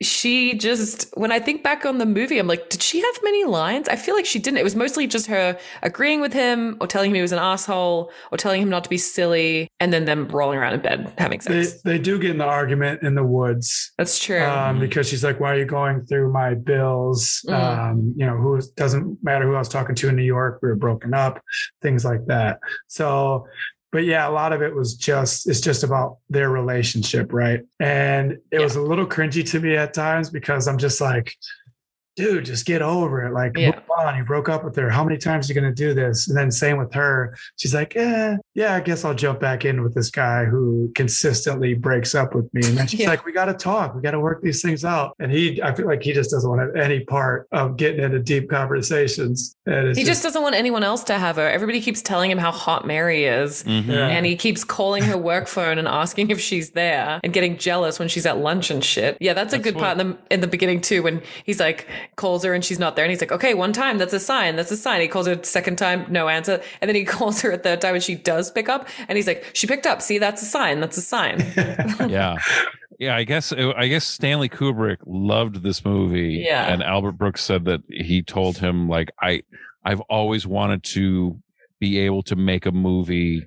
She just, when I think back on the movie, I'm like, did she have many lines? I feel like she didn't. It was mostly just her agreeing with him or telling him he was an asshole or telling him not to be silly and then them rolling around in bed having they, sex. they do get in the argument in the woods That's true. um, because she's like, "Why are you going through my bills? Mhm. Um, you know, who doesn't matter who I was talking to in New York. We were broken up, things like that." So, but yeah, a lot of it was just it's just about their relationship, right? And it Yeah. was a little cringy to me at times because I'm just like, dude, just get over it. Like, Yeah. move on. You broke up with her. How many times are you going to do this? And then same with her. She's like, eh, yeah, I guess I'll jump back in with this guy who consistently breaks up with me. And then she's Yeah. like, we got to talk. We got to work these things out. And he, I feel like he just doesn't want to have any part of getting into deep conversations. And it's He just doesn't want anyone else to have her. Everybody keeps telling him how hot Mary is. Mhm. Yeah. And he keeps calling her work phone and asking if she's there and getting jealous when she's at lunch and shit. Yeah, that's a That's good part in the in the beginning too when he's like calls her and she's not there and he's like, "Okay, one time, that's a sign. That's a sign." He calls her a second time, no answer. And then he calls her a third time and she does pick up and he's like, "She picked up. See, that's a sign. That's a sign." yeah yeah i guess uh, i guess stanley kubrick loved this movie Yeah. and albert brooks said that he told him like i i've always wanted to be able to make a movie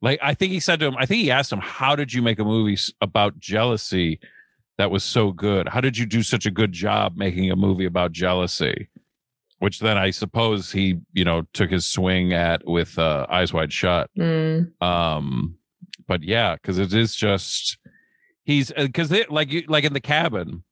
like i think he said to him i think he asked him how did you make a movie about jealousy that was so good how did you do such a good job making a movie about jealousy which then i suppose he you know took his swing at with uh, eyes wide shut Mm. um but yeah because it is just he's because like you like in the cabin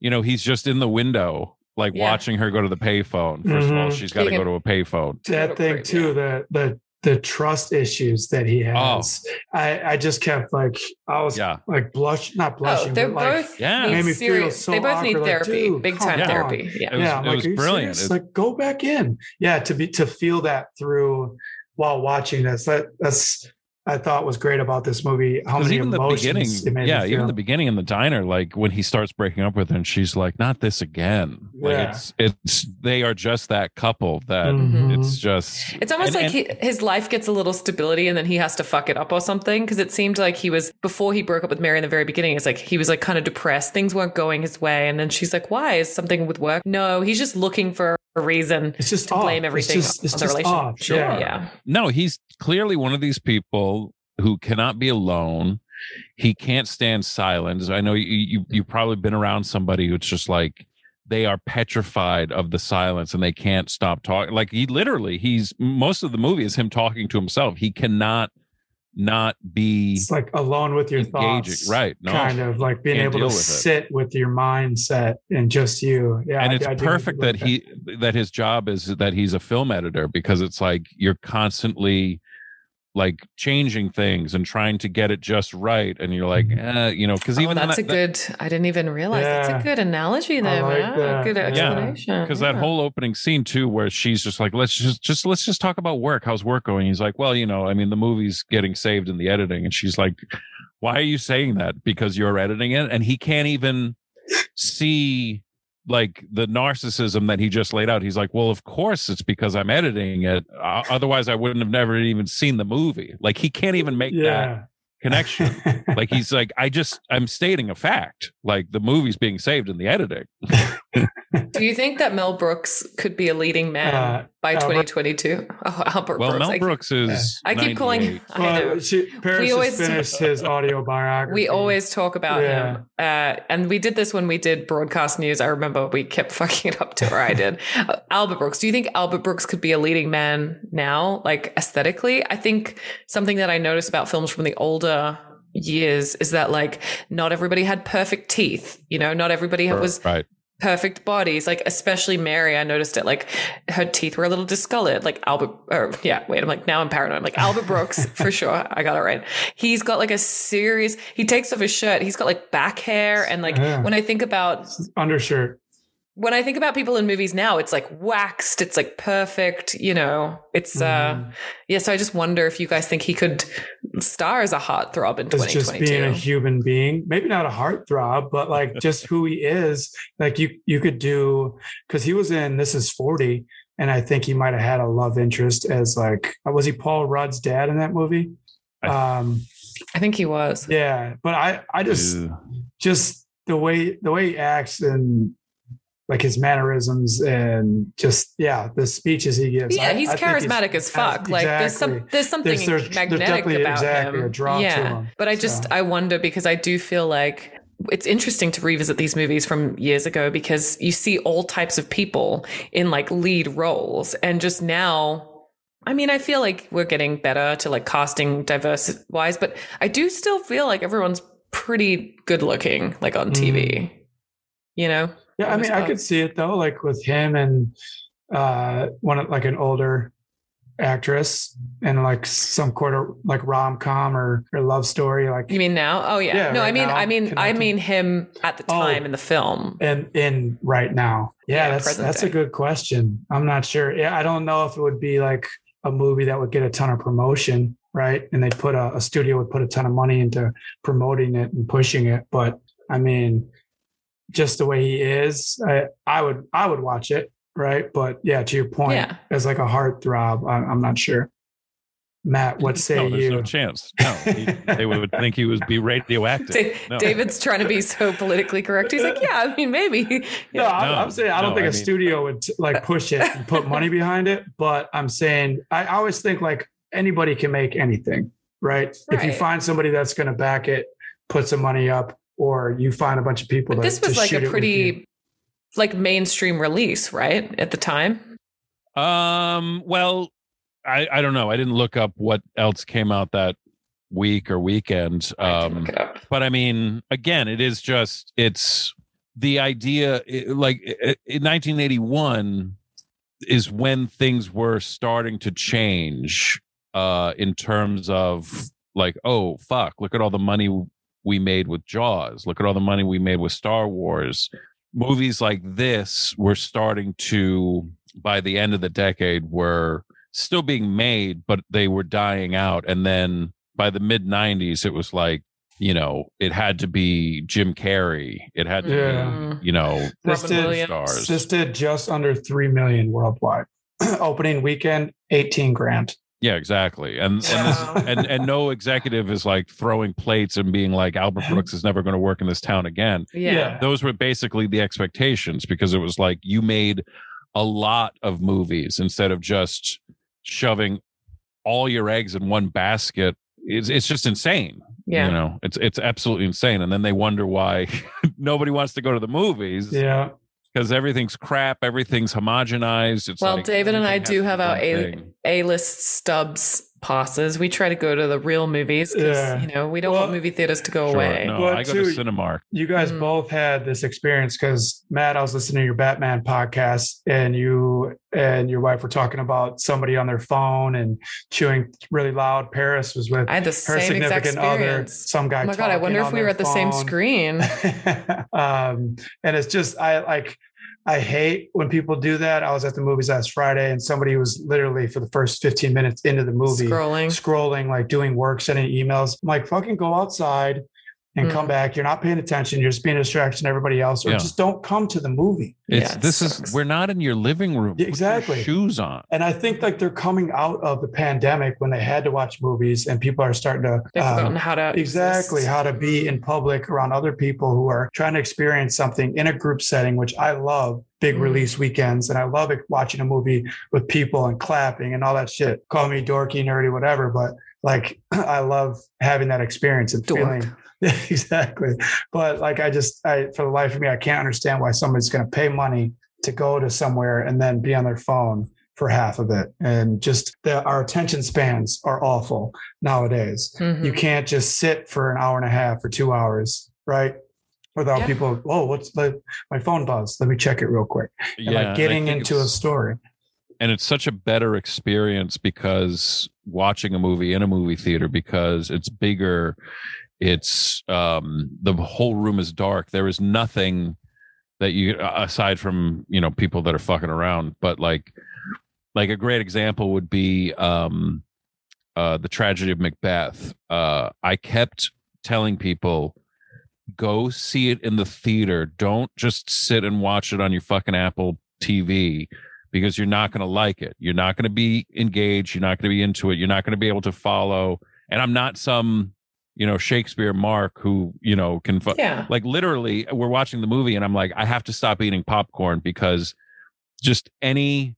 you know he's just in the window like Yeah. watching her go to the payphone 1st of all Mhm. she's got to go to a payphone that thing too, that the, the trust issues that he oh. has. I, I just kept like, I was yeah like blush, not Oh, blushing, they're but like, both Yeah. Made me feel serious. so they both need awkward, like, therapy, dude, big time down. therapy. Yeah. It was- yeah, I'm it like, was brilliant. serious?" It- Like, go back in. Yeah, to be to feel that through while watching this. That that's I thought was great about this movie. How many even the emotions beginning it made me yeah even the beginning in the diner like when he starts breaking up with her and she's like not this again like Yeah. it's it's they are just that couple that Mhm. it's just It's almost and- like and- he, his life gets a little stability and then he has to fuck it up or something. Because it seemed like he was, before he broke up with Mary in the very beginning, it's like he was like kind of depressed. Things weren't going his way. And then she's like, why? Is something with work? No, he's just looking for a reason it's just to off. blame It's everything just- it's on the relationship. off. Sure. Yeah. Yeah. no, he's clearly one of these people who cannot be alone. He can't stand silence. I know you, you you've probably been around somebody who's just like they are petrified of the silence and they can't stop talking. Like he literally, he's most of the movie is him talking to himself. He cannot not be It's like alone with your engaging. thoughts. Right. No. Kind of like being able to with it. sit with your mindset and just you. Yeah. and I- it's I perfect like that he that his job is that he's a film editor because it's like you're constantly like changing things and trying to get it just right and you're like eh, you know because Oh, even that's a that, good, I didn't even realize. That's a good analogy there, like man. that. Good Yeah. explanation. because that Yeah. whole opening scene too where she's just like let's just just let's just talk about work how's work going he's like well you know i mean the movie's getting saved in the editing and she's like why are you saying that because you're editing it and he can't even see like the narcissism that he just laid out. He's like well of course it's because i'm editing it. Uh, otherwise i wouldn't have never even seen the movie. Like he can't even make that connection. Like he's like i just i'm stating a fact. Like the movie's being saved in the editing. Do you think that Mel Brooks could be a leading man? Uh, by Albert- 2022? Oh, Albert well Brooks. mel I- brooks is I keep calling. 98. I know. Well, she, Paris We just always- finished his audio biography. We always talk about Yeah. him. Uh, and we did this when we did broadcast news. I remember we kept fucking it up to where I did. Uh, Albert Brooks. Do you think Albert Brooks could be a leading man now, like aesthetically? I think something that I noticed about films from the older years is that like not everybody had perfect teeth. You know, not everybody was right perfect bodies. Like especially Mary, I noticed it. Like her teeth were a little discolored. Like Albert, or yeah, wait, I'm like now I'm paranoid. I'm like Albert Brooks for sure. I got it right. He's got like a serious. He takes off his shirt. He's got like back hair, and like Yeah. when I think about Undershirt. When I think about people in movies now, it's like waxed. It's like perfect. You know, it's uh Mhm. yeah. So I just wonder if you guys think he could star as a heartthrob in As just being a human being, maybe not a heartthrob, but like just who he is. Like you, you could do because he was in This Is Forty, and I think he might have had a love interest as like was he Paul Rudd's dad in that movie? I- Um, I think he was. yeah, but I, I just Ew. just the way the way he acts and like his mannerisms and just yeah the speeches he gives. Yeah, I- he's I charismatic as fuck. Like there's some there's something There's- there's- there's magnetic definitely about exactly him. a draw to yeah, him, but I just so. I wonder because I do feel like it's interesting to revisit these movies from years ago because you see all types of people in like lead roles and just now I mean, I feel like we're getting better to like casting diverse wise, but I do still feel like everyone's pretty good looking, like on TV. Mm. You know? Yeah, I mean, I could see it though, like with him and uh one of- like an older actress and like some quarter like rom com or, or love story, like You mean now? Oh yeah. Yeah, no, I mean now, I mean I mean him at the Oh. time in the film. in in right now. Yeah, Yeah, that's that's day. a good question. I'm not sure. Yeah, I don't know if it would be like a movie that would get a ton of promotion, right? And they put a, a studio would put a ton of money into promoting it and pushing it. But I mean, just the way he is, I, I would I would watch it, right? But yeah, to your point, Yeah. as like a heartthrob, I, I'm not sure. Matt, what say no, there's you? no chance. No, he- they would think he would be radioactive. Da- No. David's trying to be so politically correct. He's like, yeah, I mean, maybe. No, I'm, No, I'm saying I don't no, think I a mean- studio would like push it and put money behind it. But I'm saying I I always think like anybody can make anything, right? If you find somebody that's going to back it, put some money up, or you find a bunch of people. But that this was just like a pretty like mainstream release, right? At the time. Um. Well, I I don't know. I didn't look up what else came out that week or weekend. Um. look it up. But I mean, again, it is just it's the idea. i- Like in 1981 is when things were starting to change. Uh, in terms of like, oh fuck, look at all the money we made with Jaws. Look at all the money we made with Star Wars. Movies like this were starting to, by the end of the decade, were still being made, but they were dying out. And then by the mid 90s, it was like, you know, it had to be Jim Carrey. It had to Yeah. Be, you know, This did- stars. This did just under three million worldwide. Opening weekend, eighteen grand. Yeah, exactly. And and, this, and and no executive is like throwing plates and being like Albert Brooks is never going to work in this town again. Yeah. Yeah. those were basically the expectations because it was like you made a lot of movies instead of just shoving all your eggs in one basket it's, it's just insane Yeah. you know it's it's absolutely insane and then they wonder why nobody wants to go to the movies Yeah, because everything's crap everything's homogenized it's Well, like David and I do have our one A thing. A list stubs passes. We try to go to the real movies because Yeah. you know we don't Well, want movie theaters to go Sure, away. no Well, i go too, to cinemark you guys Mm. both had this experience because Matt, I was listening to your Batman podcast, and you and your wife were talking about somebody on their phone and chewing really loud. Paris was with I had the her same exact significant other, experience. some guy. Oh my god! I wonder if we were their at the same screen. um, and it's just I like I hate when people do that. I was at the movies last Friday, and somebody was literally for the first 15 minutes into the movie Scrolling. scrolling, like doing work, sending emails. I'm like, fucking go outside and come Mhm. back. You're not paying attention. You're just being a distraction to everybody else, or Yeah. just don't come to the movie. it's Yeah, it this sucks. is we're not in your living room Put your Exactly. shoes on And I think like they're coming out of the pandemic when they had to watch movies, and people are starting to They've um, forgotten how to exactly exist. how to be in public around other people who are trying to experience something in a group setting, which I love big Mhm. release weekends. And I love it watching a movie with people and clapping and all that shit. Call me dorky, nerdy, whatever. But like, I love having that experience and Dork. feeling exactly. But like, I just, I, for the life of me, I can't understand why somebody's going to pay money to go to somewhere and then be on their phone for half of it. And just the, our attention spans are awful nowadays Mhm. you can't just sit for an hour and a half or two hours right without Yeah. people. Oh, what's the my phone buzzed? Let me check it real quick. And Yeah, like getting I into a story. and it's such a better experience because watching a movie in a movie theater because it's bigger it's um the whole room is dark there is nothing that you aside from you know people that are fucking around but like like a great example would be um uh the tragedy of macbeth uh i kept telling people go see it in the theater don't just sit and watch it on your fucking apple tv because you're not going to like it. You're not going to be engaged. You're not going to be into it. You're not going to be able to follow. And I'm not some, you know, Shakespeare Mark who, you know, can fo- Yeah. like literally we're watching the movie and I'm like, I have to stop eating popcorn because just any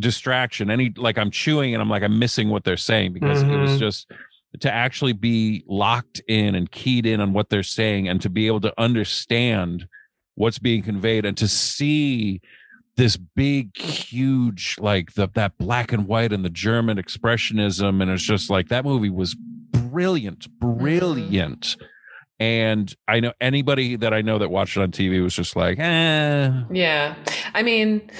distraction, any like I'm chewing and I'm like, I'm missing what they're saying because it was Mhm. just to actually be locked in and keyed in on what they're saying and to be able to understand what's being conveyed and to see this big huge like the that black and white and the german expressionism and it's just like that movie was brilliant brilliant. And i know anybody that i know that watched it on tv was just like eh. Yeah. I mean,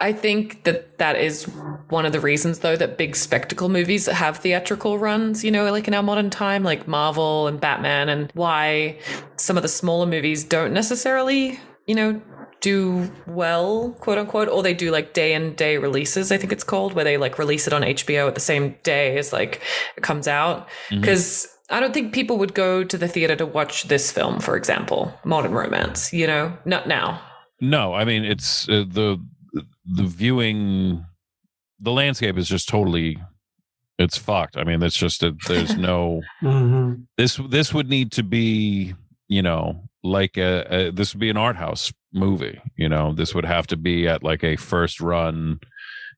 I think that that is one of the reasons, though, that big spectacle movies have theatrical runs, you know, like in our modern time, like Marvel and Batman, and why some of the smaller movies don't necessarily, you know, do well, quote unquote, or they do like day and day releases, I think it's called, where they like release it on HBO at the same day as like it comes out. Because I don't think people would go to the theater to watch this film, for example, Modern Romance, you know, not now. no i mean it's uh, the the viewing the landscape is just totally it's fucked i mean it's just a, there's no Mhm. this this would need to be you know like a, a this would be an art house movie you know this would have to be at like a first run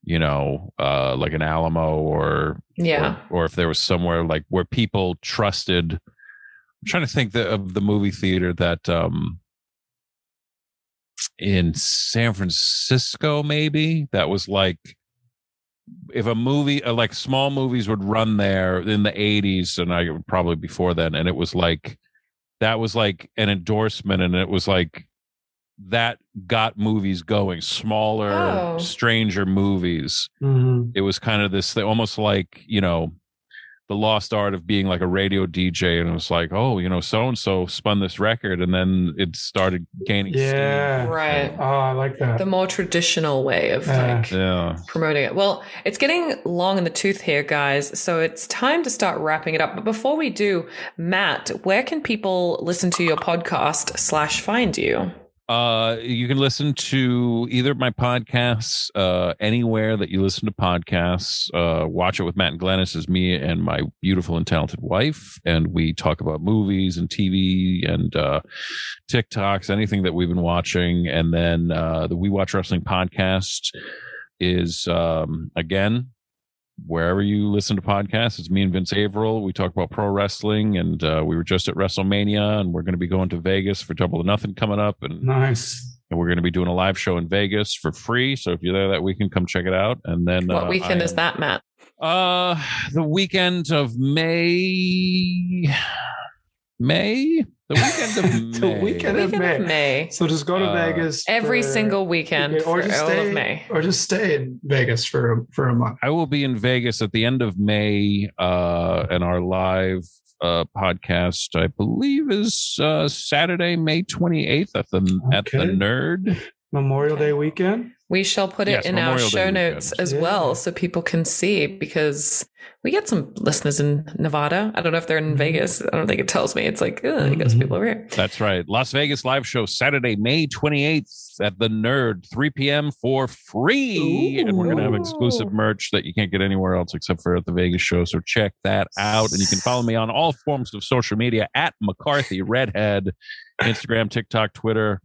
you know uh like an alamo or Yeah. or, or if there was somewhere like where people trusted i'm trying to think the, of the movie theater that um in san francisco maybe that was like if a movie uh, like small movies would run there in the 80s and i probably before then and it was like that was like an endorsement and it was like that got movies going smaller Oh. stranger movies Mhm. it was kind of this thing, almost like you know the lost art of being like a radio dj and it was like oh you know so and so spun this record and then it started gaining Yeah. Right. Oh, I like that. The more traditional way of Yeah. like yeah promoting it. Well, it's getting long in the tooth here, guys. So it's time to start wrapping it up. But before we do, Matt, where can people listen to your podcast slash find you? Uh, you can listen to either of my podcasts uh, anywhere that you listen to podcasts. Uh, Watch it with Matt and Glennis is me and my beautiful and talented wife, and we talk about movies and TV and uh, TikToks, anything that we've been watching. And then uh, the We Watch Wrestling podcast is um, again wherever you listen to podcasts. It's me and Vince Averill. We talk about pro wrestling, and uh, we were just at WrestleMania, and we're going to be going to Vegas for Double or Nothing coming up, and, nice. and we're going to be doing a live show in Vegas for free. So if you're there that weekend, come check it out. And then What uh, weekend I is that, Matt? Uh, the weekend of May. May. The weekend of The May. weekend of May. of May. So just go to Uh, Vegas Every for- single weekend or just stay, of May. or just stay in Vegas for for a month. I will be in Vegas at the end of May, uh, and our live uh, podcast, I believe, is uh, Saturday, May twenty eighth at the at the Nerd. Memorial Day weekend. We shall put it Yes, in our Memorial Day show weekend. notes as Yeah. well so people can see because we get some listeners in Nevada. I don't know if they're in Mhm. Vegas. I don't think it tells me. It's like, oh, you got some Mhm. people over here. That's right, Las Vegas live show Saturday, May twenty eighth at the Nerd, three p.m. for free, and we're gonna have exclusive merch that you can't get anywhere else except for at the Vegas show. So check that out, and you can follow me on all forms of social media at McCarthy Redhead, Instagram, TikTok, Twitter.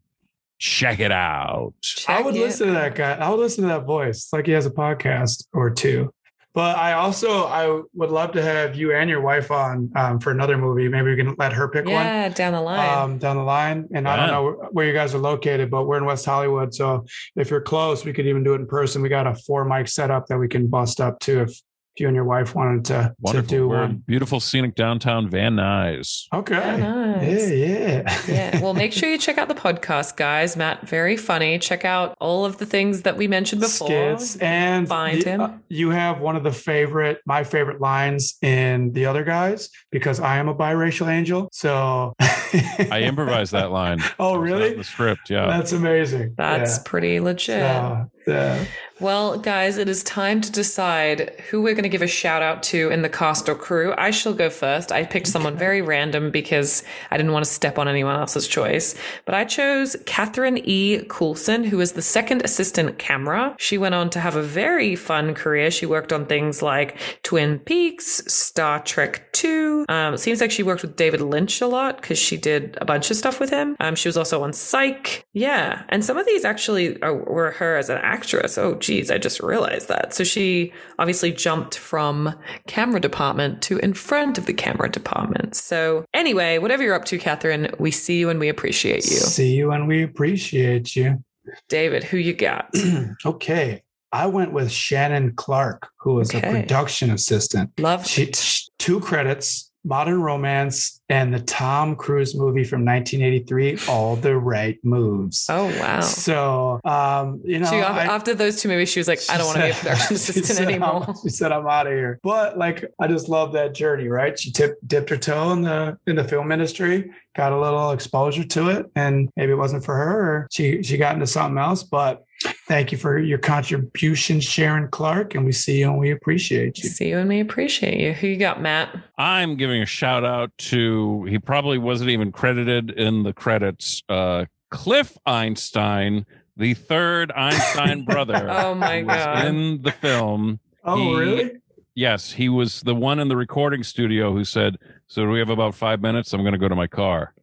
Check it out. I would Check it. listen to that guy. I would listen to that voice. Like he has a podcast or two. But I also I would love to have you and your wife on um, for another movie. Maybe we can let her pick one. Yeah, down the line. um, down the line. And I don't know where you guys are located, but we're in West Hollywood. So if you're close, we could even do it in person. We got a four mic setup that we can bust up to if you and your wife wanted to, to do We're one. beautiful scenic downtown Van Nuys. Okay. Yeah, nice. Yeah, yeah. yeah. Well, make sure you check out the podcast, guys. Matt, very funny. Check out all of the things that we mentioned before. skits and Find the- him. uh, you have one of the favorite my favorite lines in the other guys because i am a biracial angel so I improvised that line. oh It was not really The script, yeah. that's amazing That's pretty legit. So, yeah. Well, guys, it is time to decide who we're going to give a shout out to in the cast or crew. I shall go first. I picked someone very random because I didn't want to step on anyone else's choice. But I chose Catherine E. Coulson, who is the second assistant camera. She went on to have a very fun career. She worked on things like Twin Peaks, Star Trek 2. Um, it seems like she worked with David Lynch a lot because she did a bunch of stuff with him. Um, she was also on Psych. Yeah. And some of these actually are, were her as an actress. Oh, geez, I just realized that. So she obviously jumped from camera department to in front of the camera department. So anyway, whatever you're up to, Catherine, we see you and we appreciate you. see you and we appreciate you David, who you got? okay i went with shannon clark who was Okay. a production assistant Love she, it. two credits modern romance and the tom cruise movie from 1983 all the right moves Oh, wow. So, um, you know, She, af- I- after those two movies, she was like, I don't want to be a production assistant said, anymore. I'm, she said, "I'm out of here." But like, I just love that journey, right? She tipped, dipped her toe in the in the film industry, got a little exposure to it, and maybe it wasn't for her, or she she got into something else. But thank you for your contribution, Sharon Clark, and we see you and we appreciate you. See you and we appreciate you. Who you got, Matt? I'm giving a shout out to he probably wasn't even credited in the credits. Uh, Cliff Einstein, the third Einstein brother. Oh my who was God. In the film, Oh, He- really? yes, he was the one in the recording studio who said, "So do we have about five minutes? I'm going to go to my car."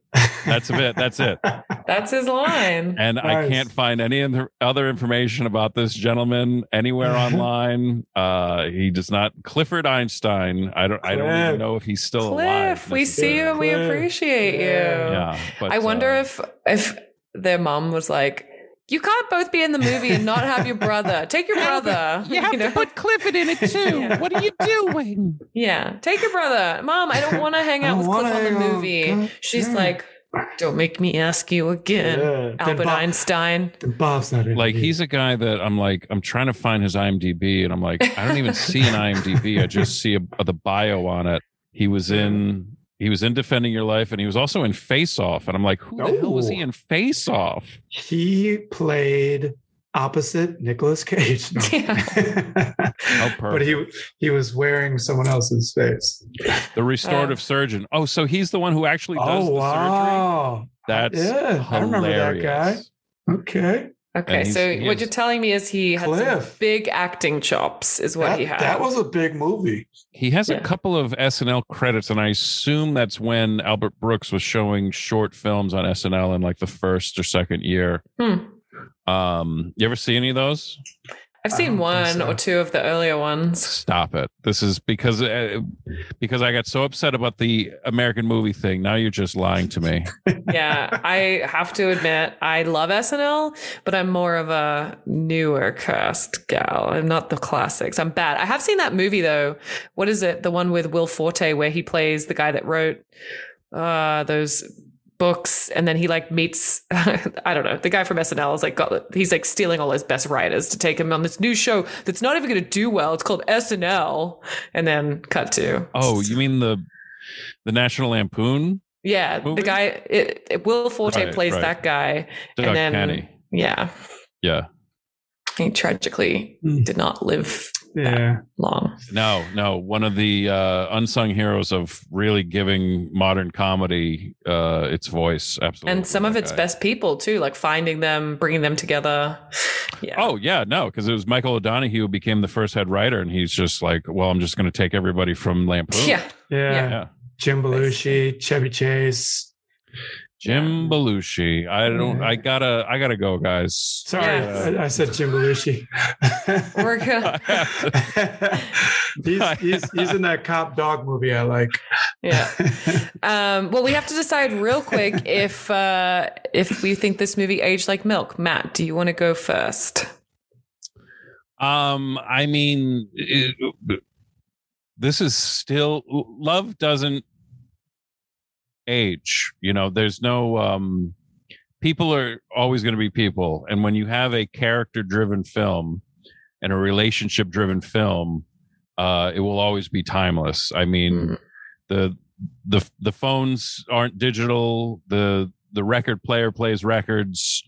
That's it. That's it. That's his line. And I can't find any other- other information about this gentleman anywhere online. Uh, he does not. Clifford Einstein. I don't. I don't even know if he's still alive. Cliff, we see you and we Cliff. appreciate you. Yeah. Yeah, but I wonder uh, if if their mom was like, "You can't both be in the movie and not have your brother. Take your brother. You have know? to put Clifford in it too. Yeah. What are you doing? yeah, take your brother, mom. I don't want to hang out with don't Cliff on the movie." go- She's yeah. like, "Don't make me ask you again, Yeah. Albert Bob- Einstein." then Bob's not in like it. he's a guy that I'm like I'm trying to find his IMDb and I'm like I don't even see an IMDb. I just see a, the bio on it. He was in he was in Defending Your Life and he was also in Face Off and I'm like who the hell was he Oh. in Face Off? he played opposite Nicolas Cage. No. Oh, but he he was wearing someone else's face. The restorative oh. surgeon. Oh, so he's the one who actually does Oh the surgery. wow! That's yeah, I remember that guy. hilarious. Okay, Okay, so he what is- you're telling me is he had some Cliff. big acting chops, is what that, he had. that was a big movie. He has Yeah. a couple of SNL credits, and I assume that's when Albert Brooks was showing short films on SNL in like the first or second year. Hmm. Um, you ever see any of those? I've seen one so. or two of the earlier ones. Stop it! This is because uh, because I got so upset about the American movie thing. Now you're just lying to me. yeah, I have to admit, I love SNL, but I'm more of a newer cast gal. I'm not the classics. I'm bad. I have seen that movie though. What is it? The one with Will Forte where he plays the guy that wrote uh those books and then he like meets I don't know, the guy from SNL is like got he's like stealing all his best writers to take him on this new show that's not even gonna do well. It's called SNL. And then cut to Oh, you mean the the National Lampoon? yeah, movie? the guy it, it- Will Forte Right, plays right. that guy Doug and then Kenney. yeah, Yeah. he tragically Hmm. did not live Yeah, long. No, no. One of the uh, unsung heroes of really giving modern comedy uh, its voice. Absolutely. And some of its guy. best people too, like finding them, bringing them together. Yeah. Oh yeah, no, because it was Michael O'Donoghue who became the first head writer, and he's just like, well, I'm just going to take everybody from Lampoon. yeah. yeah. yeah. Jim Belushi, Chevy Chase. Jim Belushi. I don't. I gotta. I gotta go, guys. Sorry, Yes. I, I said Jim Belushi. We're gonna, he's, he's, he's in that cop dog movie I like. yeah. Um, well, we have to decide real quick if uh, if we think this movie aged like milk. Matt, do you want to go first? Um, I mean, it- this is still love doesn't age. You know, there's no um people are always going to be people and when you have a character driven film and a relationship driven film uh it will always be timeless. I mean, Mhm. the the the phones aren't digital, the the record player plays records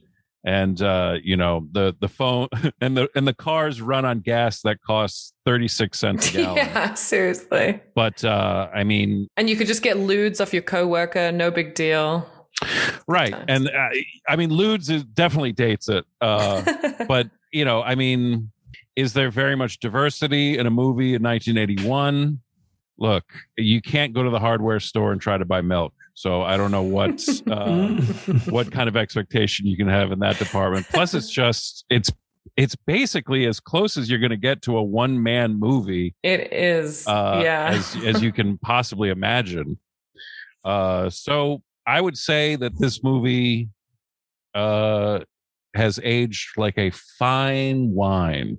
and uh you know the the phone and the and the cars run on gas that costs 36 cents a gallon yeah, seriously. but uh i mean And you could just get ludes off your coworker, no big deal. right times. and uh, i mean ludes is definitely dates it uh but you know i mean is there very much diversity in a movie in 1981 look you can't go to the hardware store and try to buy milk so i don't know what uh what kind of expectation you can have in that department plus it's just it's it's basically as close as you're going to get to a one man movie it is. uh, yeah. as as you can possibly imagine. Uh, so I would say that this movie uh, has aged like a fine wine.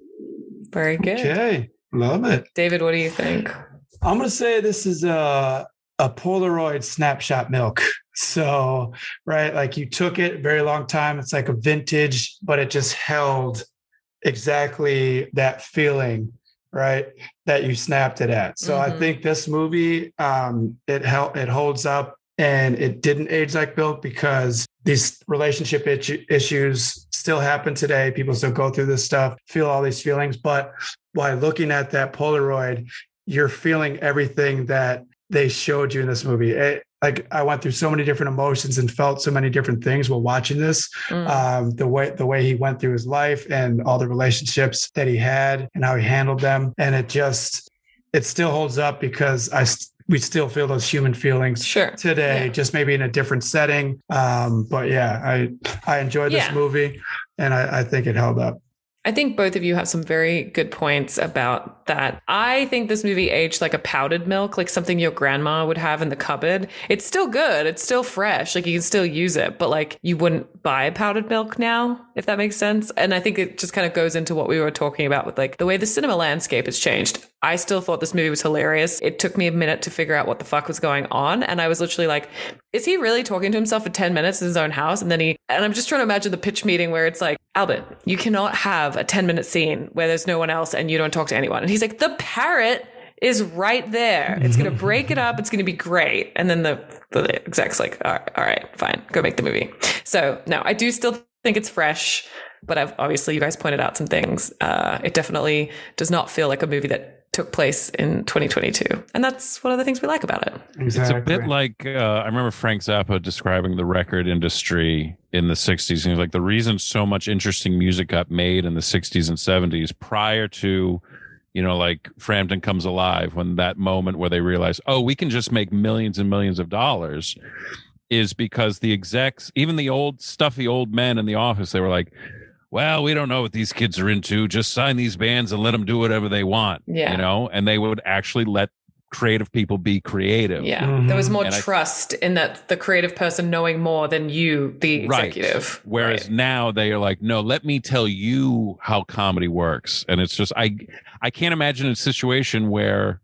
Very good. okay, love it. David, what do you think? I'm gonna say this is a a Polaroid snapshot milk. So, right, like you took it very long time. It's like a vintage, but it just held exactly that feeling, right, that you snapped it at. So I Mhm. think this movie, um, it held it holds up and it didn't age like milk because these relationship itch- issues still happen today. People still go through this stuff, feel all these feelings, but by looking at that Polaroid, you're feeling everything that they showed you in this movie. It, like I went through so many different emotions and felt so many different things while watching this. Mm. Um, the way the way he went through his life and all the relationships that he had and how he handled them, and it just it still holds up because I st- we still feel those human feelings sure. today, Yeah. just maybe in a different setting. Um, but yeah, I I enjoyed this Yeah. movie, and I, I think it held up. I think both of you have some very good points about that. I think this movie aged like a powdered milk, like something your grandma would have in the cupboard. It's still good. It's still fresh. Like you can still use it, but like you wouldn't buy powdered milk now, if that makes sense. And I think it just kind of goes into what we were talking about with like the way the cinema landscape has changed. I still thought this movie was hilarious. It took me a minute to figure out what the fuck was going on. And I was literally like, is he really talking to himself for 10 minutes in his own house? And then he, and I'm just trying to imagine the pitch meeting where it's like, Albert, you cannot have a 10 minute scene where there's no one else and you don't talk to anyone. And he's like, the parrot is right there. It's going to break it up. It's going to be great. And then the, the exec's like, all right, all right, fine, go make the movie. So no, I do still think it's fresh, but I've obviously you guys pointed out some things. Uh, it definitely does not feel like a movie that took place in 2022. And that's one of the things we like about it. Exactly. It's a bit like uh, I remember Frank Zappa describing the record industry in the 60s. And he's like, the reason so much interesting music got made in the 60s and 70s prior to, you know, like Frampton Comes Alive, when that moment where they realize, oh, we can just make millions and millions of dollars, is because the execs, even the old stuffy old men in the office, they were like, well, we don't know what these kids are into. Just sign these bands and let them do whatever they want. Yeah. You know, and they would actually let creative people be creative. Yeah. Mm-hmm. There was more And I- trust in that the creative person knowing more than you, the executive. Right. Whereas Right. now they are like, no, let me tell you how comedy works. And it's just I I can't imagine a situation where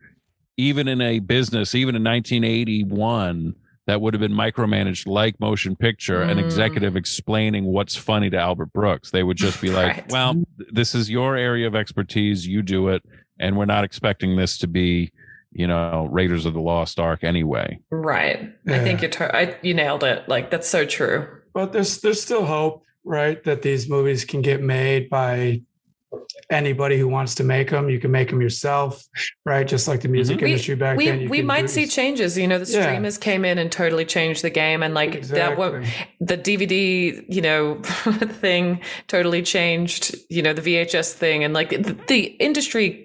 even in a business, even in 1981, that would have been micromanaged like motion picture, an Mm. executive explaining what's funny to Albert Brooks. They would just be like, Right. well, this is your area of expertise, you do it, and we're not expecting this to be, you know, Raiders of the Lost Ark anyway. Right. I think you to- I, you nailed it. Like that's so true. But there's there's still hope, right? That these movies can get made by anybody who wants to make them. You can make them yourself, right? Just like the music Mhm. We- industry back then. We you we might see changes. You know, the Yeah. streamers came in and totally changed the game, and like that. What the DVD, you know, thing totally changed. You know, the VHS thing, and like the, the industry.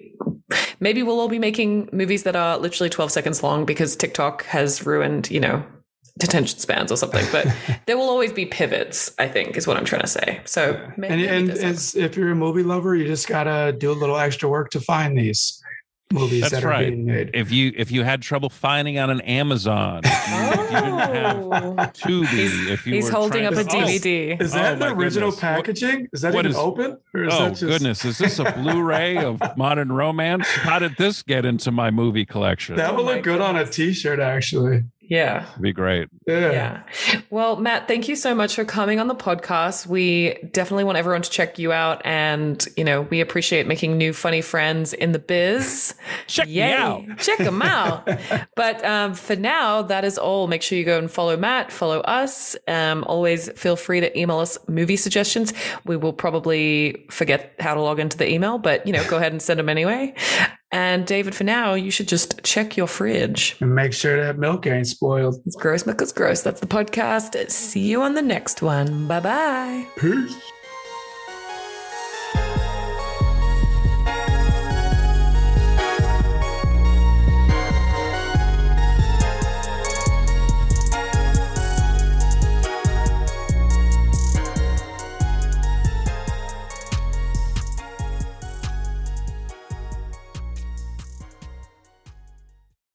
Maybe we'll all be making movies that are literally 12 seconds long because TikTok has ruined, you know, detention spans or something. But there will always be pivots, I think, is what I'm trying to say. So may- and maybe and as if you're a movie lover, you just gotta do a little extra work to find these. movies That's that are right. being made. If you if you had trouble finding on an Amazon, if you, if you didn't have Oh. Tubi, He's, if you he's were holding up trying a to- Oh, DVD. Is Oh, that my the original goodness. Packaging? Is that what even is- open? Or is Oh that just goodness, is this a Blu-ray of Modern Romance? How did this get into my movie collection? that would Oh look good on a goodness. t-shirt actually. Yeah. It'd be great. Yeah. Yeah. Well, Matt, thank you so much for coming on the podcast. We definitely want everyone to check you out. And, you know, we appreciate making new funny friends in the biz. Check me out. Check them out. but um, for now, that is all. Make sure you go and follow Matt, follow us. Um, always feel free to email us movie suggestions. We will probably forget how to log into the email, but, you know, go ahead and send them anyway. And David, for now, you should just check your fridge. And make sure that milk ain't spoiled. It's gross, milk is gross. That's the podcast. See you on the next one. Bye bye. Peace.